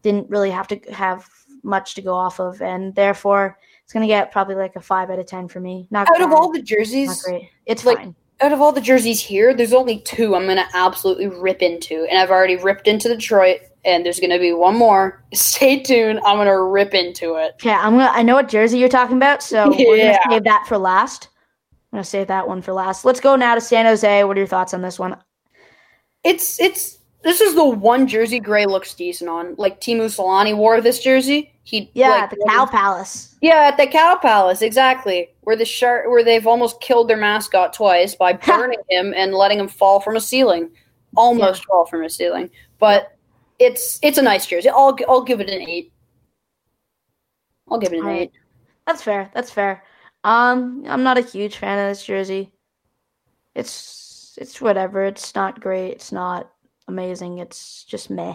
didn't really have to have much to go off of, and therefore it's gonna get probably like a five out of ten for me. Not out of all the not jerseys, great. It's like, fine. out of all the jerseys here, there's only two I'm gonna absolutely rip into, and I've already ripped into Detroit, and there's gonna be one more. Stay tuned. I'm gonna rip into it. Okay, I'm gonna. I know what jersey you're talking about, so we're gonna save that for last. I'm gonna save that one for last. Let's go now to San Jose. What are your thoughts on this one? It's it's this is the one jersey Gray looks decent on. Like Teemu Selanne wore this jersey. He Yeah, like, the Cow Palace. Yeah, at the Cow Palace, exactly. Where the shark, where they've almost killed their mascot twice by burning him and letting him fall from a ceiling, almost fall from a ceiling. But it's it's a nice jersey. I'll I'll give it an eight. I'll give it an eight. That's fair. That's fair. Um, I'm not a huge fan of this jersey. It's it's whatever. It's not great. It's not amazing. It's just meh.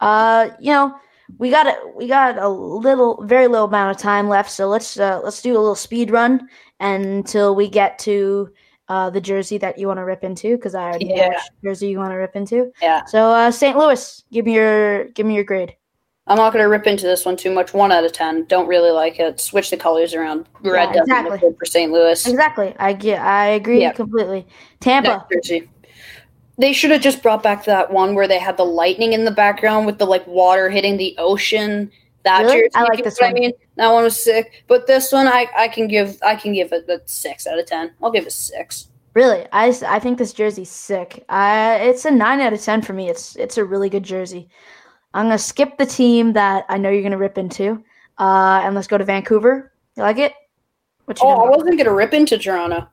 Uh, you know, we got a we got a little, very little amount of time left. So let's uh, let's do a little speed run until we get to uh, the jersey that you want to rip into because I already know Yeah. which jersey you want to rip into. Yeah, So uh, St. Louis, give me your give me your grade. I'm not gonna rip into this one too much. One out of ten. Don't really like it. Switch the colors around. Red Yeah, doesn't exactly. look good for St. Louis. Exactly. I get. I agree Yeah. completely. Tampa. They should have just brought back that one where they had the lightning in the background with the like water hitting the ocean. That Really? jersey, I like this one. I mean, that one was sick. But this one, I, I can give I can give it a six out of ten. I'll give it six. Really, I, I think this jersey's sick. I it's a nine out of ten for me. It's it's a really good jersey. I'm gonna skip the team that I know you're gonna rip into, uh, and let's go to Vancouver. You like it? What you Oh, I wasn't gonna rip into Toronto.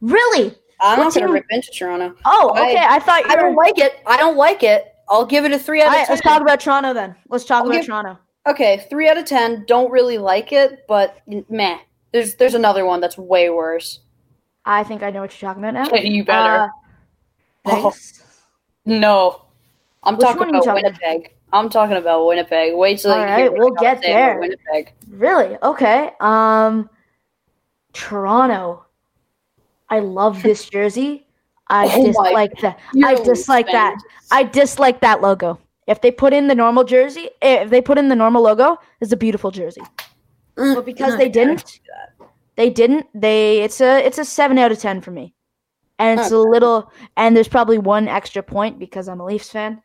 really? I'm What not gonna rip into Toronto. Oh, I- okay. I thought you I were. don't like it. I don't like it. I'll give it a three out All of right, ten. let's talk about Toronto then. Let's talk I'll about give- Toronto. Okay, three out of ten. Don't really like it, but meh. There's there's another one that's way worse. I think I know what you're talking about now. You better. Uh, Oh. No, I'm Which talking one are you about talking- Winnipeg. I'm talking about Winnipeg. Wait till All you right, hear what we'll get there. Winnipeg. Really? Okay. Um Toronto. I love this jersey. I Oh my- dislike that. You're I a Leafs dislike fan. that. I dislike that logo. If they put in the normal jersey, eh, if they put in the normal logo, it's a beautiful jersey. Mm, But because they didn't, they didn't. They it's a it's a seven out of ten for me, and it's a little. And there's probably one extra point because I'm a Leafs fan,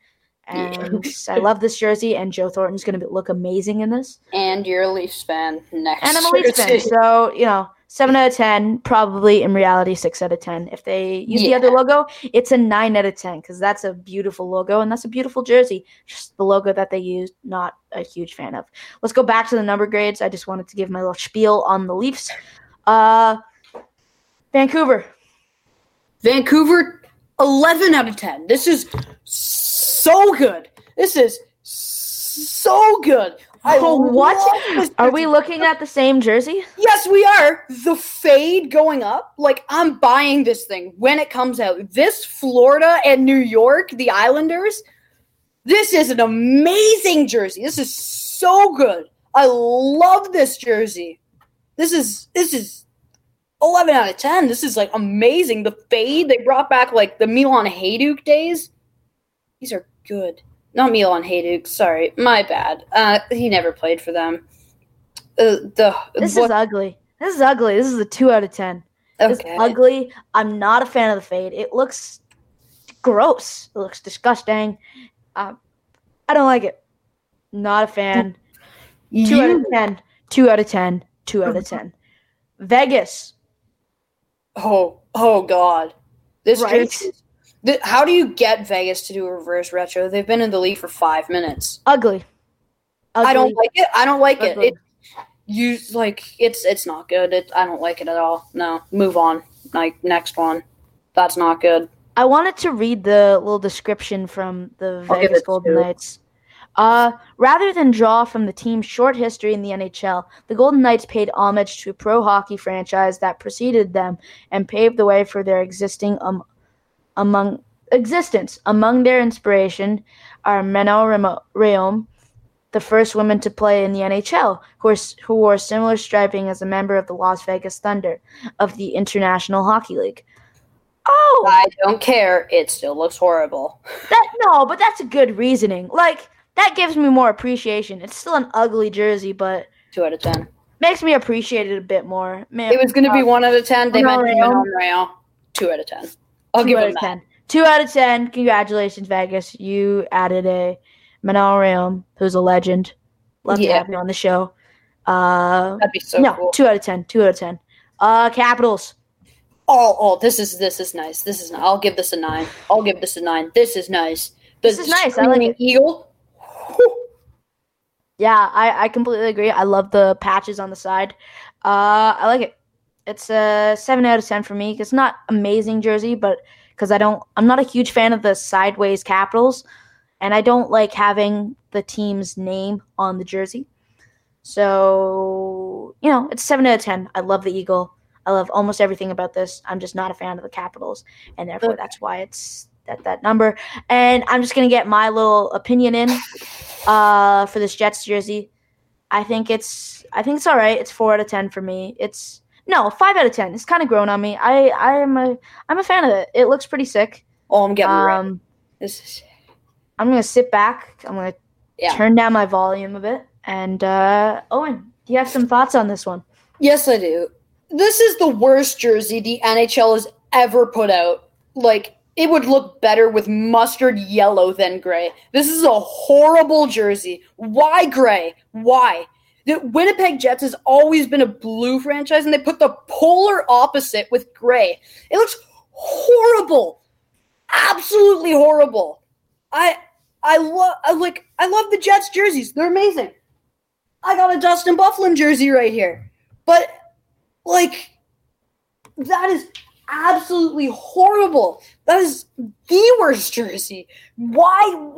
and I love this jersey. And Joe Thornton's going to look amazing in this. And you're a Leafs fan. Next. And I'm a Leafs fan, so you know, seven out of ten. Probably in reality, six out of ten. If they use the other logo, it's a nine out of ten because that's a beautiful logo and that's a beautiful jersey. Just the logo that they used, not a huge fan of. Let's go back to the number grades. I just wanted to give my little spiel on the Leafs. Uh, Vancouver. Vancouver, 11 out of 10. This is so good. This is so good. I Oh, what? Are we looking at the same jersey? Yes, we are. The fade going up. Like, I'm buying this thing when it comes out. This Florida and New York, the Islanders, this is an amazing jersey. This is so good. I love this jersey. This is this is 11 out of 10. This is like amazing. The fade, they brought back like the Milan Hejduk days. These are good. Not Milan Hejduk, sorry. My bad. Uh, he never played for them. Uh, the This what- is ugly. This is ugly. This is a two out of ten. It's okay. ugly. I'm not a fan of the fade. It looks gross. It looks disgusting. Uh, I don't like it. Not a fan. Two out of ten. Two out of ten. Two out of ten. Vegas. Oh, oh God! This Right? is- th- how do you get Vegas to do a reverse retro? They've been in the league for five minutes. Ugly. I don't like it. I don't like it. Ugly. It you like it's it's not good. It, I don't like it at all. No, move on. Like next one. That's not good. I wanted to read the little description from the I'll Vegas Golden two. Knights. Uh, rather than draw from the team's short history in the NHL, the Golden Knights paid homage to a pro hockey franchise that preceded them and paved the way for their existing um, among existence. Among their inspiration are Menno Remo- the first woman to play in the NHL, who, are, who wore similar striping as a member of the Las Vegas Thunder of the International Hockey League. Oh, I don't care. It still looks horrible. that no, but that's a good reasoning. Like that gives me more appreciation. It's still an ugly jersey, but Two out of ten. makes me appreciate it a bit more. Man, It was going to be uh, one out of ten. They meant Rayon. Manon Rheaume. Two out of ten. I'll two give out of that. ten. Two out of ten. Congratulations, Vegas. You added a Manon Rheaume, who's a legend. Love to have you on the show. Uh, That'd be so no, cool. two out of ten. Two out of ten. Uh, Capitals. Oh, oh, this is this is nice. This is. I'll give this a nine. I'll give this a nine. This is nice. The This is nice. I like it. Eagle. Yeah, I, I completely agree. I love the patches on the side. Uh, I like it. It's a seven out of ten for me. It's not amazing jersey, but because I don't, I'm not a huge fan of the sideways capitals, and I don't like having the team's name on the jersey. So you know, it's seven out of ten. I love the eagle. I love almost everything about this. I'm just not a fan of the capitals, and therefore that's why it's that that number. And I'm just gonna get my little opinion in uh, for this Jets jersey. I think it's I think it's all right. It's four out of ten for me. It's no five out of ten. It's kind of grown on me. I I am a I'm a fan of it. It looks pretty sick. Oh, I'm getting. Um, This is I'm gonna sit back. I'm gonna Yeah. turn down my volume a bit. And uh, Owen, do you have some thoughts on this one? Yes, I do. This is the worst jersey the NHL has ever put out. Like, it would look better with mustard yellow than gray. This is a horrible jersey. Why gray? Why? The Winnipeg Jets has always been a blue franchise, and they put the polar opposite with gray. It looks horrible. Absolutely horrible. I I love I like I love the Jets jerseys. They're amazing. I got a Dustin Byfuglien jersey right here. But like that is absolutely horrible. That is the worst jersey. Why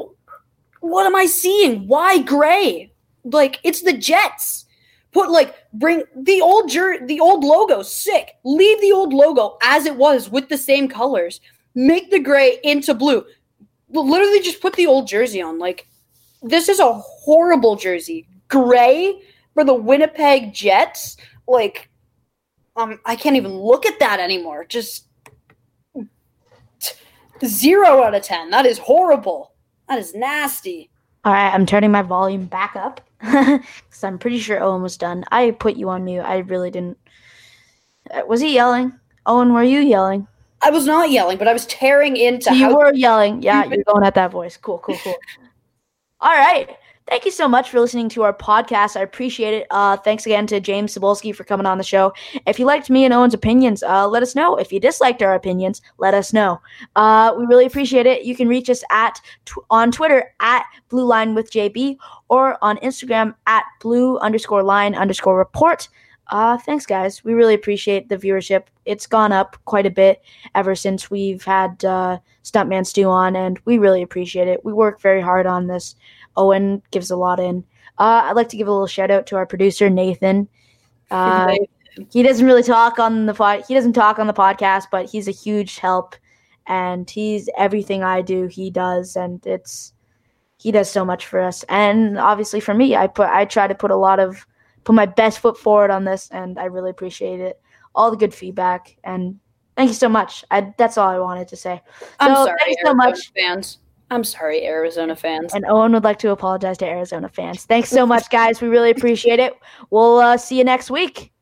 what am I seeing? Why gray? Like it's the Jets. Put like bring the old jer- the old logo sick. Leave the old logo as it was with the same colors. Make the gray into blue. Literally just put the old jersey on. Like this is a horrible jersey. Gray for the Winnipeg Jets. Like, um, I can't even look at that anymore. Just zero out of ten. That is horrible. That is nasty. All right, I'm turning my volume back up because I'm pretty sure Owen was done. I put you on mute. I really didn't. Uh, was he yelling? Owen, were you yelling? I was not yelling, but I was tearing into you how were yelling. Yeah, you're going at that voice. Cool, cool, cool. All right. Thank you so much for listening to our podcast. I appreciate it. Uh, thanks again to James Cybulski for coming on the show. If you liked me and Owen's opinions, uh, let us know. If you disliked our opinions, let us know. Uh, we really appreciate it. You can reach us at tw- on Twitter at Blue Line with JB or on Instagram at Blue underscore Line underscore Report. Uh, thanks, guys. We really appreciate the viewership. It's gone up quite a bit ever since we've had uh, Stuntman Stu on, and we really appreciate it. We work very hard on this. Owen gives a lot in. Uh, I'd like to give a little shout out to our producer Nathan. Uh, he doesn't really talk on the pod. He doesn't talk on the podcast, but he's a huge help, and he's everything I do. He does, and it's he does so much for us, and obviously for me, I put I try to put a lot of put my best foot forward on this, and I really appreciate it. All the good feedback, and thank you so much. I, that's all I wanted to say. I'm So, sorry, thank you so much. fans. I'm sorry, Arizona fans. And Owen would like to apologize to Arizona fans. Thanks so much, guys. We really appreciate it. We'll uh, see you next week.